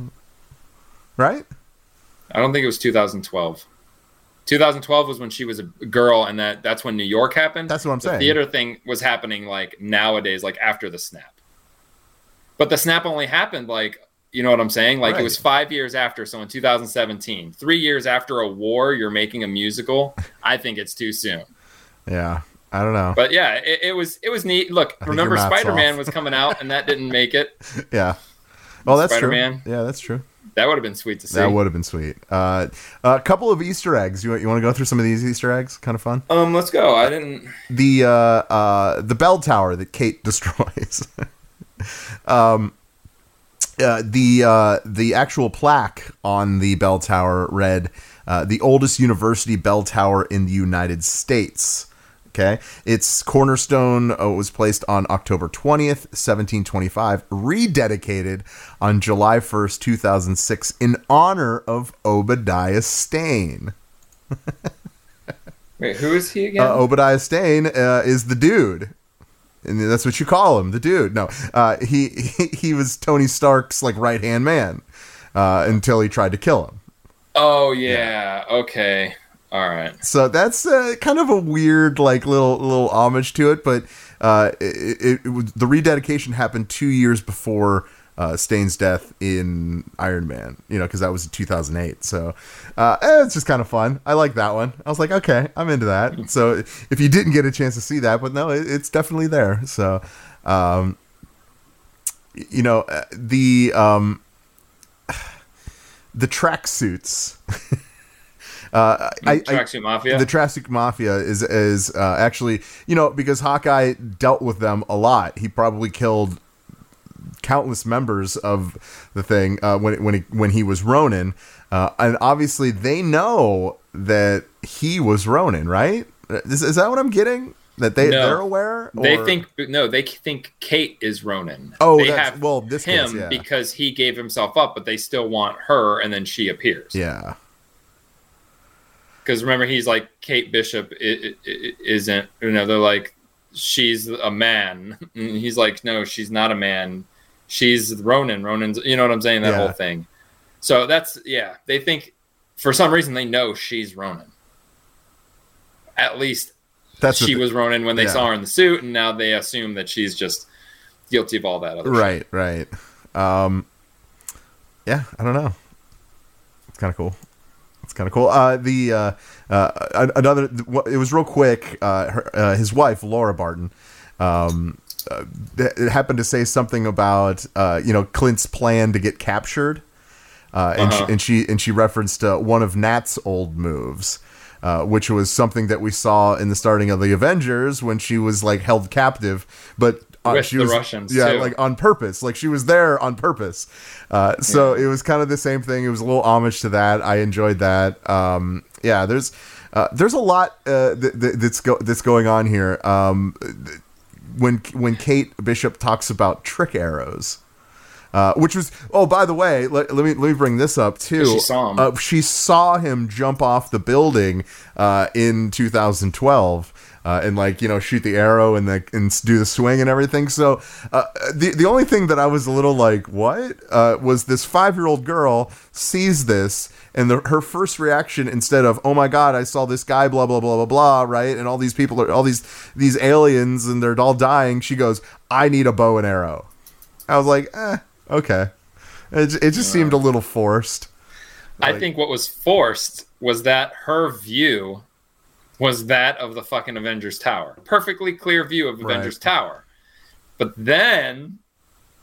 right? I don't think it was 2012. 2012 was when she was a girl, and that that's when New York happened. That's what I'm the saying. Theater thing was happening like nowadays, like after the snap. But the snap only happened like you know what I'm saying? Like Right. it was five years after, so in 2017, three years after a war, you're making a musical. I think it's too soon. Yeah, I don't know. But yeah, it, it was it was neat. Look, think remember Spider Man was coming out, and that didn't make it. [LAUGHS] yeah. Well, that's Spider-Man. true. Yeah, that's true. That would have been sweet to see. That would have been sweet. Uh, a couple of Easter eggs. You you want to go through some of these Easter eggs? Kind of fun. Um, let's go. I didn't. the uh, uh, the bell tower that Kate [LAUGHS] destroys. um, uh, the uh, the actual plaque on the bell tower read uh, the oldest university bell tower in the United States. Okay, its cornerstone uh, was placed on October twentieth, seventeen twenty-five, rededicated on July first, two thousand six, in honor of Obadiah Stane. [LAUGHS] Wait, who is he again? Uh, Obadiah Stane uh, is the dude. And that's what you call him, the dude. No, uh, he, he he was Tony Stark's like right hand man uh, until he tried to kill him. oh yeah. Okay. All right. So that's uh, kind of a weird like little little homage to it, but uh, it, it, the rededication happened two years before uh, Stane's death in Iron Man. You know, because that was in 2008. So uh, eh, it's just kind of fun. I like that one. I was like, okay, I'm into that. So if you didn't get a chance to see that, but no, it, it's definitely there. So. Um, you know uh, the um, [SIGHS] the track suits. [LAUGHS] uh, I, I, Tracksuit Mafia. the Tracksuit Mafia is is uh, actually you know because Hawkeye dealt with them a lot. He probably killed countless members of the thing uh, when when he when he was Ronin, uh, and obviously they know that he was Ronin, right? Is, is that what I'm getting? that they No. they're aware. They think no, they think Kate is Ronin. Oh, they have well, this him case, yeah. because he gave himself up, but they still want her, and then she appears. yeah, Because remember, he's like Kate Bishop i- i- i- isn't. You know, they're like she's a man. [LAUGHS] And he's like, no, she's not a man. She's Ronin. Ronin's. You know what I'm saying? That Yeah. whole thing. So that's yeah. They think for some reason they know she's Ronin. At least that's she thi- was Ronan when they yeah. saw her in the suit, and now they assume that she's just guilty of all that other shit. right, right. Um, yeah, I don't know. It's kind of cool. It's kind of cool. Uh, the uh, uh, another. It was real quick. Uh, her, uh, his wife Laura Barton. Um, uh, it happened to say something about uh, you know Clint's plan to get captured, uh, and, Uh-huh. she, and she and she referenced uh, one of Nat's old moves, uh, which was something that we saw in the starting of the Avengers when she was like held captive, but uh, With she the was Russians, yeah, too. like on purpose, like she was there on purpose. Uh, so it was kind of the same thing. It was a little homage to that. I enjoyed that. Um, yeah, there's uh, there's a lot uh, th- th- that's go- that's going on here. Um, when when Kate Bishop talks about trick arrows. Uh, which was oh by the way let, let me let me bring this up too. She saw him. Uh, she saw him jump off the building uh, in 2012 uh, and like you know shoot the arrow and the and do the swing and everything. So uh, the the only thing that I was a little like what uh, was this five year old girl sees this and the, her first reaction instead of oh my god I saw this guy blah blah blah blah blah right and all these people are all these these aliens and they're all dying. She goes I need a bow and arrow. I was like eh okay. It, it just seemed a little forced. I think what was forced was that her view was that of the fucking Avengers Tower. Perfectly clear view of Avengers Tower. But then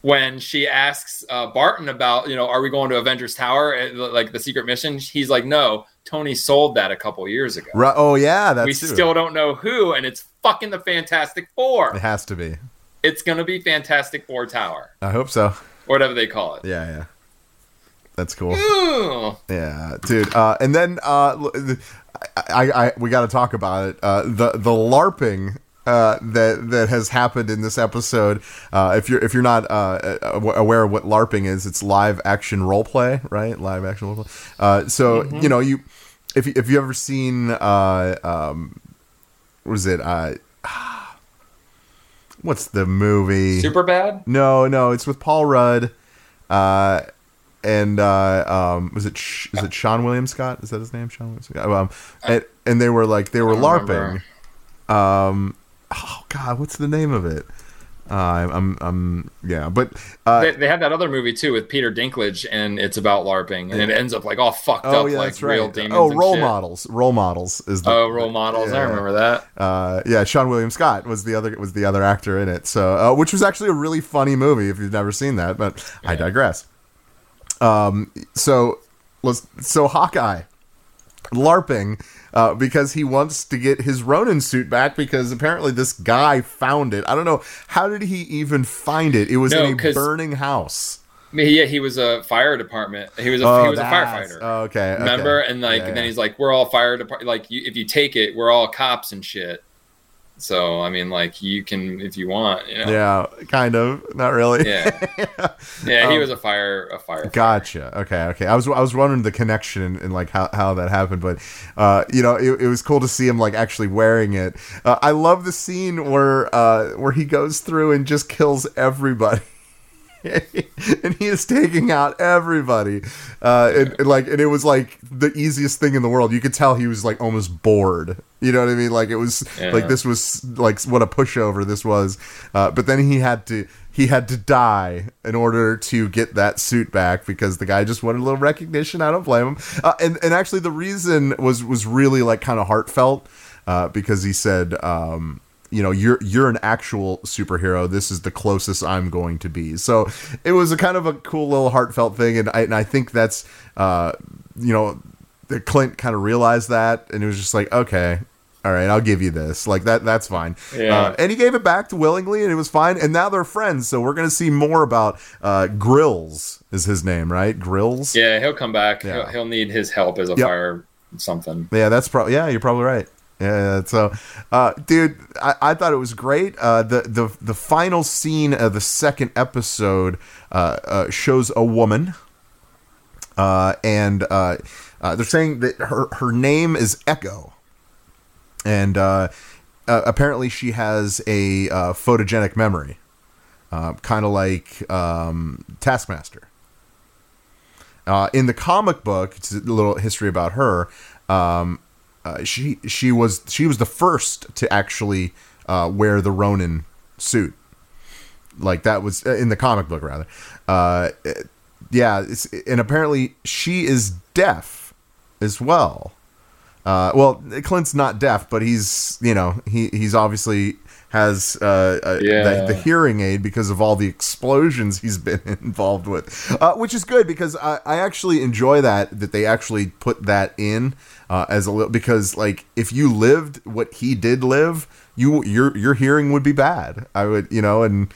when she asks uh, Barton about, you know, are we going to Avengers Tower, uh, like the secret mission? He's like, no, Tony sold that a couple years ago. Right, oh yeah, that's we true. still don't know who, and it's fucking the Fantastic Four. It has to be. It's gonna be Fantastic Four Tower, I hope so. or whatever they call it. Yeah, yeah. That's cool. Ooh. Yeah, dude. Uh, and then uh, I, I, I we got to talk about it. Uh, the the larping uh, that that has happened in this episode. Uh, if you're if you're not uh, aware of what larping is, it's live action role play, right? Live action role play. Uh, so you know you if you, if you ever seen uh, um, what was it? Uh, what's the movie? Superbad. No, no, it's with Paul Rudd, uh, and uh, um, was it Sh- is it Seann William Scott? Is that his name? Seann William Scott. Um, and, and they were like they were larping. remember. Um, oh God, what's the name of it? Uh, I'm, I'm, yeah, but uh, they, they have that other movie too with Peter Dinklage, and it's about LARPing, and it ends up like all fucked oh up, yeah, like right. real demons. oh, role shit. models. Role models is the Oh, role models. I remember that. uh, yeah, Seann William Scott was the other was the other actor in it. So, uh, which was actually a really funny movie if you've never seen that. But I digress. Um, so let's so Hawkeye larping uh, because he wants to get his Ronin suit back because apparently this guy found it. I don't know how did he even find it. It was No, in a burning house. I mean, yeah, he was a fire department. He was a Oh, he was a firefighter. oh, okay, okay. Remember? And like, Yeah, and then yeah. he's like, "We're all fire department. Like, you, if you take it, we're all cops and shit." So I mean, like, you can if you want. You know? Yeah, kind of. Not really. Yeah. [LAUGHS] Yeah, he Um, was a fire a fire. Gotcha. Okay. Okay. I was I was wondering the connection and, and like how, how that happened, but uh, you know, it, it was cool to see him like actually wearing it. Uh, I love the scene where uh, where he goes through and just kills everybody. [LAUGHS] and he is taking out everybody, uh, and, and, like, and it was like the easiest thing in the world. You could tell he was like almost bored. You know what I mean? Like it was Yeah. like this was like what a pushover this was. Uh, but then he had to he had to die in order to get that suit back because the guy just wanted a little recognition. I don't blame him. Uh, and and actually the reason was was really like kind of heartfelt uh, because he said. Um, you know you're you're an actual superhero this is the closest i'm going to be so it was a kind of a cool little heartfelt thing and i, and I think that's uh you know clint kind of realized that and it was just like okay all right i'll give you this like that that's fine Yeah. uh, and he gave it back to willingly and it was fine and now they're friends so we're gonna see more about uh grills is his name right grills Yeah, he'll come back. Yeah. He'll, he'll need his help as a Yep. fire something. yeah that's probably yeah you're probably right Yeah, so, uh, dude, I, I thought it was great. Uh, the the the final scene of the second episode uh, uh, shows a woman, uh, and uh, they're saying that her her name is Echo, and apparently she has a photogenic memory, kind of like um, Taskmaster. In the comic book, it's a little history about her. Um, uh, she she was she was the first to actually uh, wear the Ronin suit. Like that was uh, in the comic book, rather. Uh, yeah, it's, and apparently she is deaf as well. Uh, well, Clint's not deaf, but he's you know he he's obviously has uh, uh, Yeah. the, the hearing aid because of all the explosions he's been [LAUGHS] involved with, uh, which is good because I, I actually enjoy that that they actually put that in uh, as a little because like if you lived what he did live, you your your hearing would be bad. I would you know and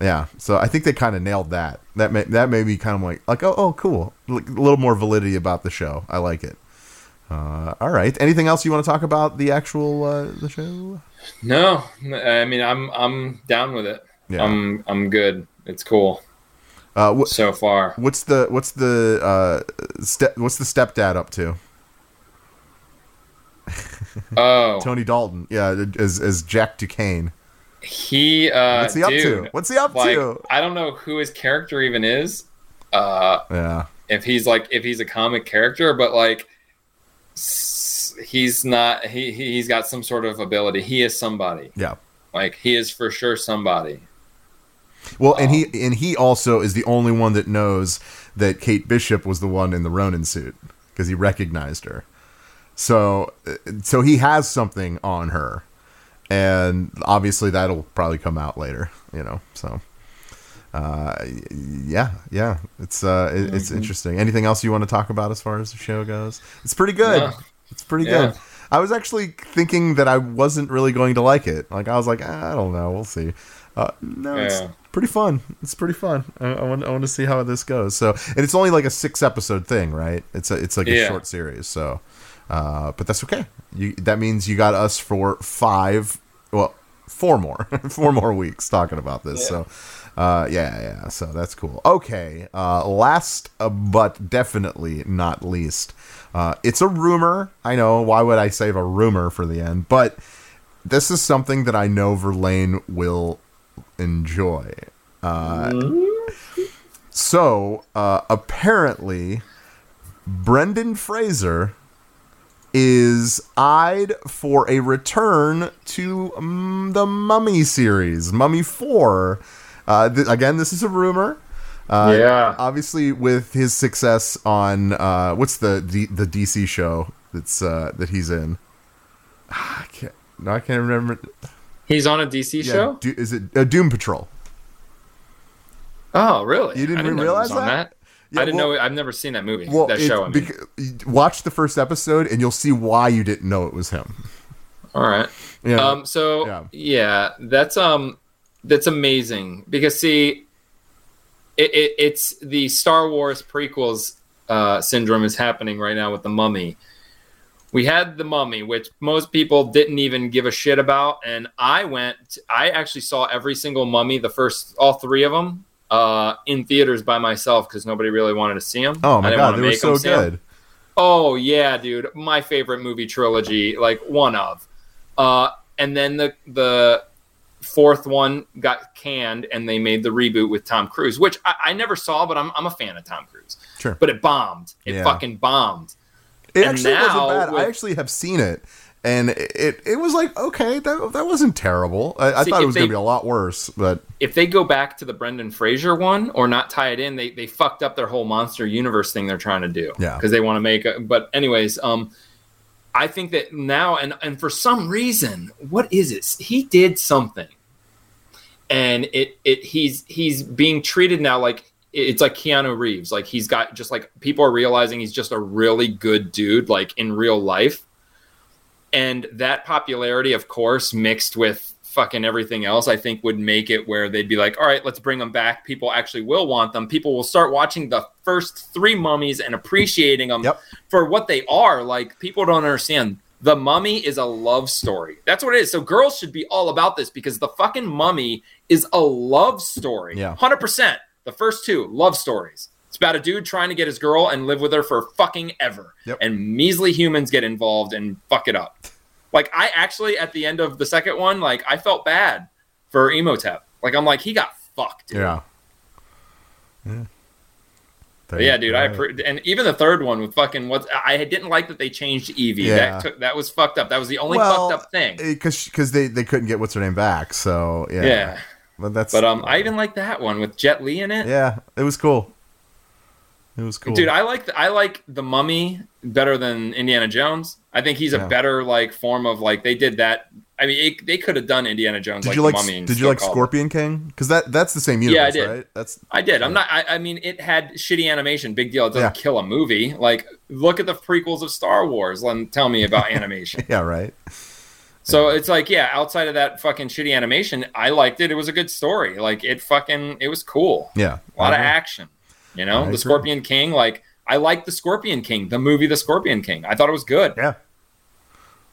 yeah, so I think they kind of nailed that. That may, that made me kind of like like oh oh cool, like, a little more validity about the show. I like it. Uh, all right. Anything else you want to talk about the actual uh, the show? No, I mean I'm I'm down with it. Yeah. I'm I'm good. It's cool Uh, wh- so far. what's the what's the uh, step what's the stepdad up to? [LAUGHS] Oh, Tony Dalton, yeah, as as Jack Duquesne. he uh, What's he up dude, to? What's he up like, to? I don't know who his character even is. Uh, Yeah, if he's like if he's a comic character, but like he's not. He he- he's got some sort of ability. He is somebody. yeah. Like he is for sure somebody. Well, and he and he also is the only one that knows that Kate Bishop was the one in the Ronin suit because he recognized her. So, so he has something on her, and obviously that'll probably come out later. You know, so. Uh, yeah, yeah, it's uh, it, it's interesting. Anything else you want to talk about as far as the show goes? It's pretty good. No. It's pretty Yeah. good. I was actually thinking that I wasn't really going to like it. Like I was like, "Ah, I don't know, we'll see. Uh, no, it's pretty fun. It's pretty fun. I, I want I want to see how this goes. So, and it's only like a six episode thing, right? It's a it's like a short series. So, uh, but that's okay. You that means you got us for five. Well, four more, [LAUGHS] four more weeks talking about this. So, uh, yeah, yeah. So that's cool. Okay. Uh, last uh, but definitely not least, uh, it's a rumor. I know. Why would I save a rumor for the end? But this is something that I know Verlaine will enjoy. Uh, so uh, apparently, Brendan Fraser is eyed for a return to um, the Mummy series, Mummy Four. Uh, th- again, this is a rumor. Uh, Yeah. Obviously, with his success on uh, what's the D- the DC show that's uh, that he's in. Ah, I can't. No, I can't remember. He's on a DC Yeah, show. Do- is it uh, Doom Patrol? Oh, really? You didn't didn't realize on that? Yeah, I didn't well- know. I've never seen that movie. Well, that show. I mean. bec- watch the first episode and you'll see why you didn't know it was him. All right. Yeah. Um. So Yeah. yeah. that's um, that's amazing because see, it, it it's the Star Wars prequels uh, syndrome is happening right now with the Mummy. We had the Mummy, which most people didn't even give a shit about, and I went. I actually saw every single Mummy, the first, all three of them, uh, in theaters by myself because nobody really wanted to see them. oh my god, they were so good. Oh yeah, dude, my favorite movie trilogy, like one of. Uh, and then the the fourth one got canned, and they made the reboot with Tom Cruise, which I, I never saw, but I'm I'm a fan of Tom Cruise. Sure. But it bombed. It Yeah. fucking bombed. It and actually wasn't bad. I actually have seen it, and it it was like okay, that that wasn't terrible. I, I See, thought it was gonna be a lot worse, but If they go back to the Brendan Fraser one or not tie it in, they they fucked up their whole monster universe thing they're trying to do. Yeah. Because they want to make a, but anyways, um I think that now and and for some reason, what is it? He did something. And it it he's he's being treated now like it's like Keanu Reeves. Like he's got just like people are realizing he's just a really good dude, like in real life. And that popularity, of course, mixed with fucking everything else, I think would make it where they'd be like, all right, let's bring them back. People actually will want them. People will start watching the first three mummies and appreciating them Yep. for what they are. Like people don't understand The Mummy is a love story. That's what it is. So girls should be all about this because the fucking Mummy is a love story. Yeah. 100%. The first two love stories. It's about a dude trying to get his girl and live with her for fucking ever. Yep. And measly humans get involved and fuck it up. Like I actually at the end of the second one, like I felt bad for Imhotep. Like I'm like he got fucked. Dude. Yeah. Yeah. But yeah, dude. I and even the third one with fucking what I didn't like that they changed Evie. Yeah. That took that was fucked up. That was the only Well, fucked up thing. because because they they couldn't get what's her name back. So yeah. yeah. But that's But um, I even like that one with Jet Li in it. yeah, it was cool. It was cool, Dude, I like the, I like the Mummy better than Indiana Jones. I think he's a better like form of like they did that. I mean, it, they could have done Indiana Jones did like you the like Mummy. did you like called it- Scorpion King? Because that that's the same universe, Yeah, I did. right? That's I did. I'm not. I, I mean, it had shitty animation. Big deal. It doesn't Yeah. kill a movie. Like, look at the prequels of Star Wars and tell me about [LAUGHS] animation. yeah, right. So it's like, yeah, outside of that fucking shitty animation, I liked it. It was a good story. Like, it fucking, it was cool. Yeah, A lot I of action. You know, I the agree. Scorpion King. Like, I liked the Scorpion King, the movie, The Scorpion King. I thought it was good. Yeah.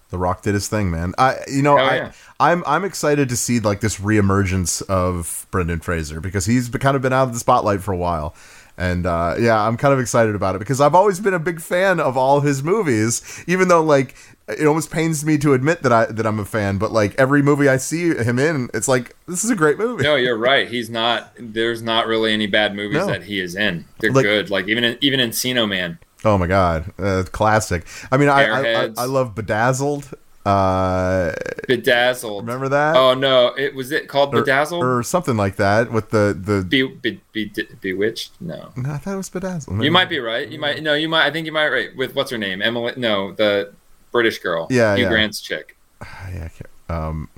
The Rock did his thing, man. I you know Hell I yeah. I'm I'm excited to see like this reemergence of Brendan Fraser because he's be- kind of been out of the spotlight for a while. And uh, yeah, I'm kind of excited about it because I've always been a big fan of all his movies, even though like it almost pains me to admit that I that I'm a fan. But like every movie I see him in, it's like this is a great movie. No, you're right. He's not. There's not really any bad movies No. that he is in. They're Like- good. Like even in, even Encino Man. Oh my god, uh, classic. I mean, I I, I I love Bedazzled. Uh, Bedazzled. remember that? Oh no, it was it called or, Bedazzled? or something like that with the the. Be, be, be, Bewitched? No. No, I thought it was Bedazzled. You might be right. You might no. You might. I think you might right with what's her name? Emily? No, the British girl. Yeah, Hugh yeah. Grant's chick. [SIGHS] Yeah, I can't, um,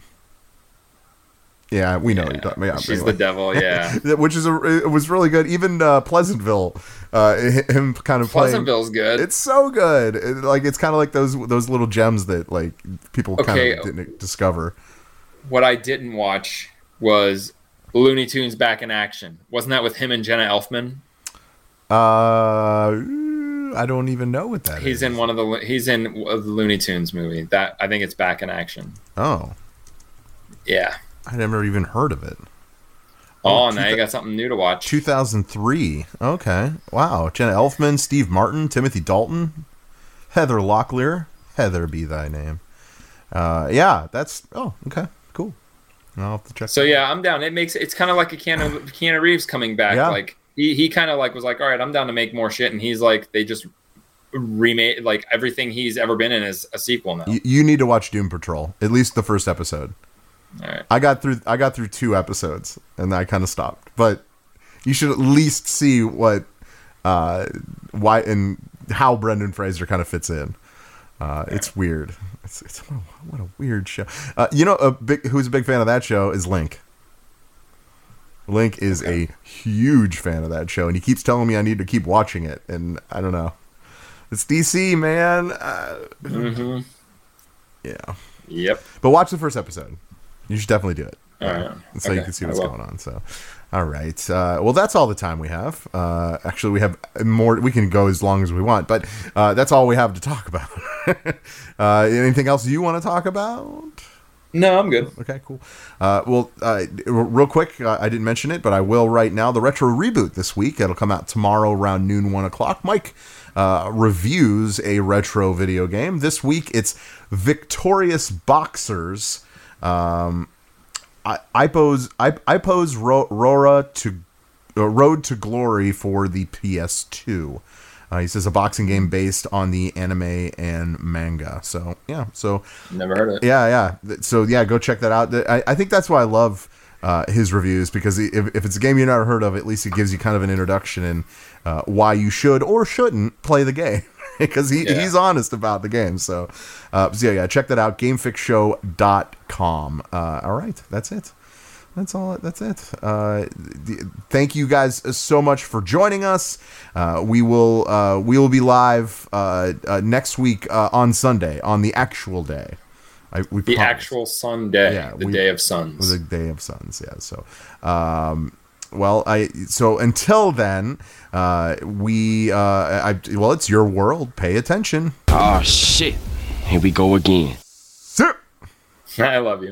yeah, we know. talking- yeah, She's anyway. the devil. Yeah. [LAUGHS] Which is a, it was really good. Even uh, Pleasantville, uh, him kind of playing. Pleasantville's good. It's so good. It- like it's kind of like those those little gems that like people Okay. kind of didn't discover. what I didn't watch was Looney Tunes back in action. Wasn't that with him and Jenna Elfman? Uh, I don't even know what that is. He's in one of the. He's in the Looney Tunes movie. That I think it's back in action. Oh, Yeah. I never even heard of it. Oh, Oh, now two you got something new to watch. 2003. Okay. Wow. Jenna Elfman, Steve Martin, Timothy Dalton, Heather Locklear. Heather be thy name. Uh, yeah, that's. Oh, okay. Cool. I'll have to check. So yeah, I'm down. It makes it's kind of like a Keanu, Keanu Reeves coming back. Yeah. Like he he kind of like was like, all right, I'm down to make more shit, and he's like, they just remade like everything he's ever been in is a sequel now. you, you need to watch Doom Patrol. At least the first episode. All right. I got through. I got through two episodes, and I kind of stopped. But you should at least see what, uh, why and how Brendan Fraser kind of fits in. Uh, It's weird. It's, it's what, a, what a weird show. Uh, you know, a big who's a big fan of that show is Link. Link is a huge fan of that show, and he keeps telling me I need to keep watching it. And I don't know. It's DC, man. Uh, hmm yeah, Yep. but watch the first episode. You should definitely do it. All right. so you can see what's going on. So, all right. Uh, well, that's all the time we have. Uh, actually, we have more. We can go as long as we want, but uh, that's all we have to talk about. [LAUGHS] uh, anything else you want to talk about? No, I'm good. Okay, cool. Uh, well, uh, real quick, uh, I didn't mention it, but I will right now. The retro reboot this week. It'll come out tomorrow around noon, one o'clock. Mike uh, reviews a retro video game this week. It's Victorious Boxers. Um, I, Ippo's I, Ippo's Ro- Rora to uh, Road to Glory for the PS2. Uh, he says a boxing game based on the anime and manga. So yeah, so Never heard of it. yeah, yeah. So yeah, go check that out. I, I think that's why I love uh, his reviews because if, if it's a game you've never heard of, at least it gives you kind of an introduction in uh, why you should or shouldn't play the game [LAUGHS] because he, Yeah. he's honest about the game. So, uh, so yeah, yeah, check that out. Gamefixshow.com. Uh, all right, that's it. That's all. That's it. Uh, th- thank you guys so much for joining us. Uh, we will uh, we will be live uh, uh, next week uh, on Sunday on the actual day. I, we The promise. actual Sunday, Yeah, the we- day of suns. the day of suns. Yeah. So, um, well, I so until then, uh, we uh, I well, it's your world. Pay attention. Oh shit. Here we go again. Sir. [LAUGHS] I love you.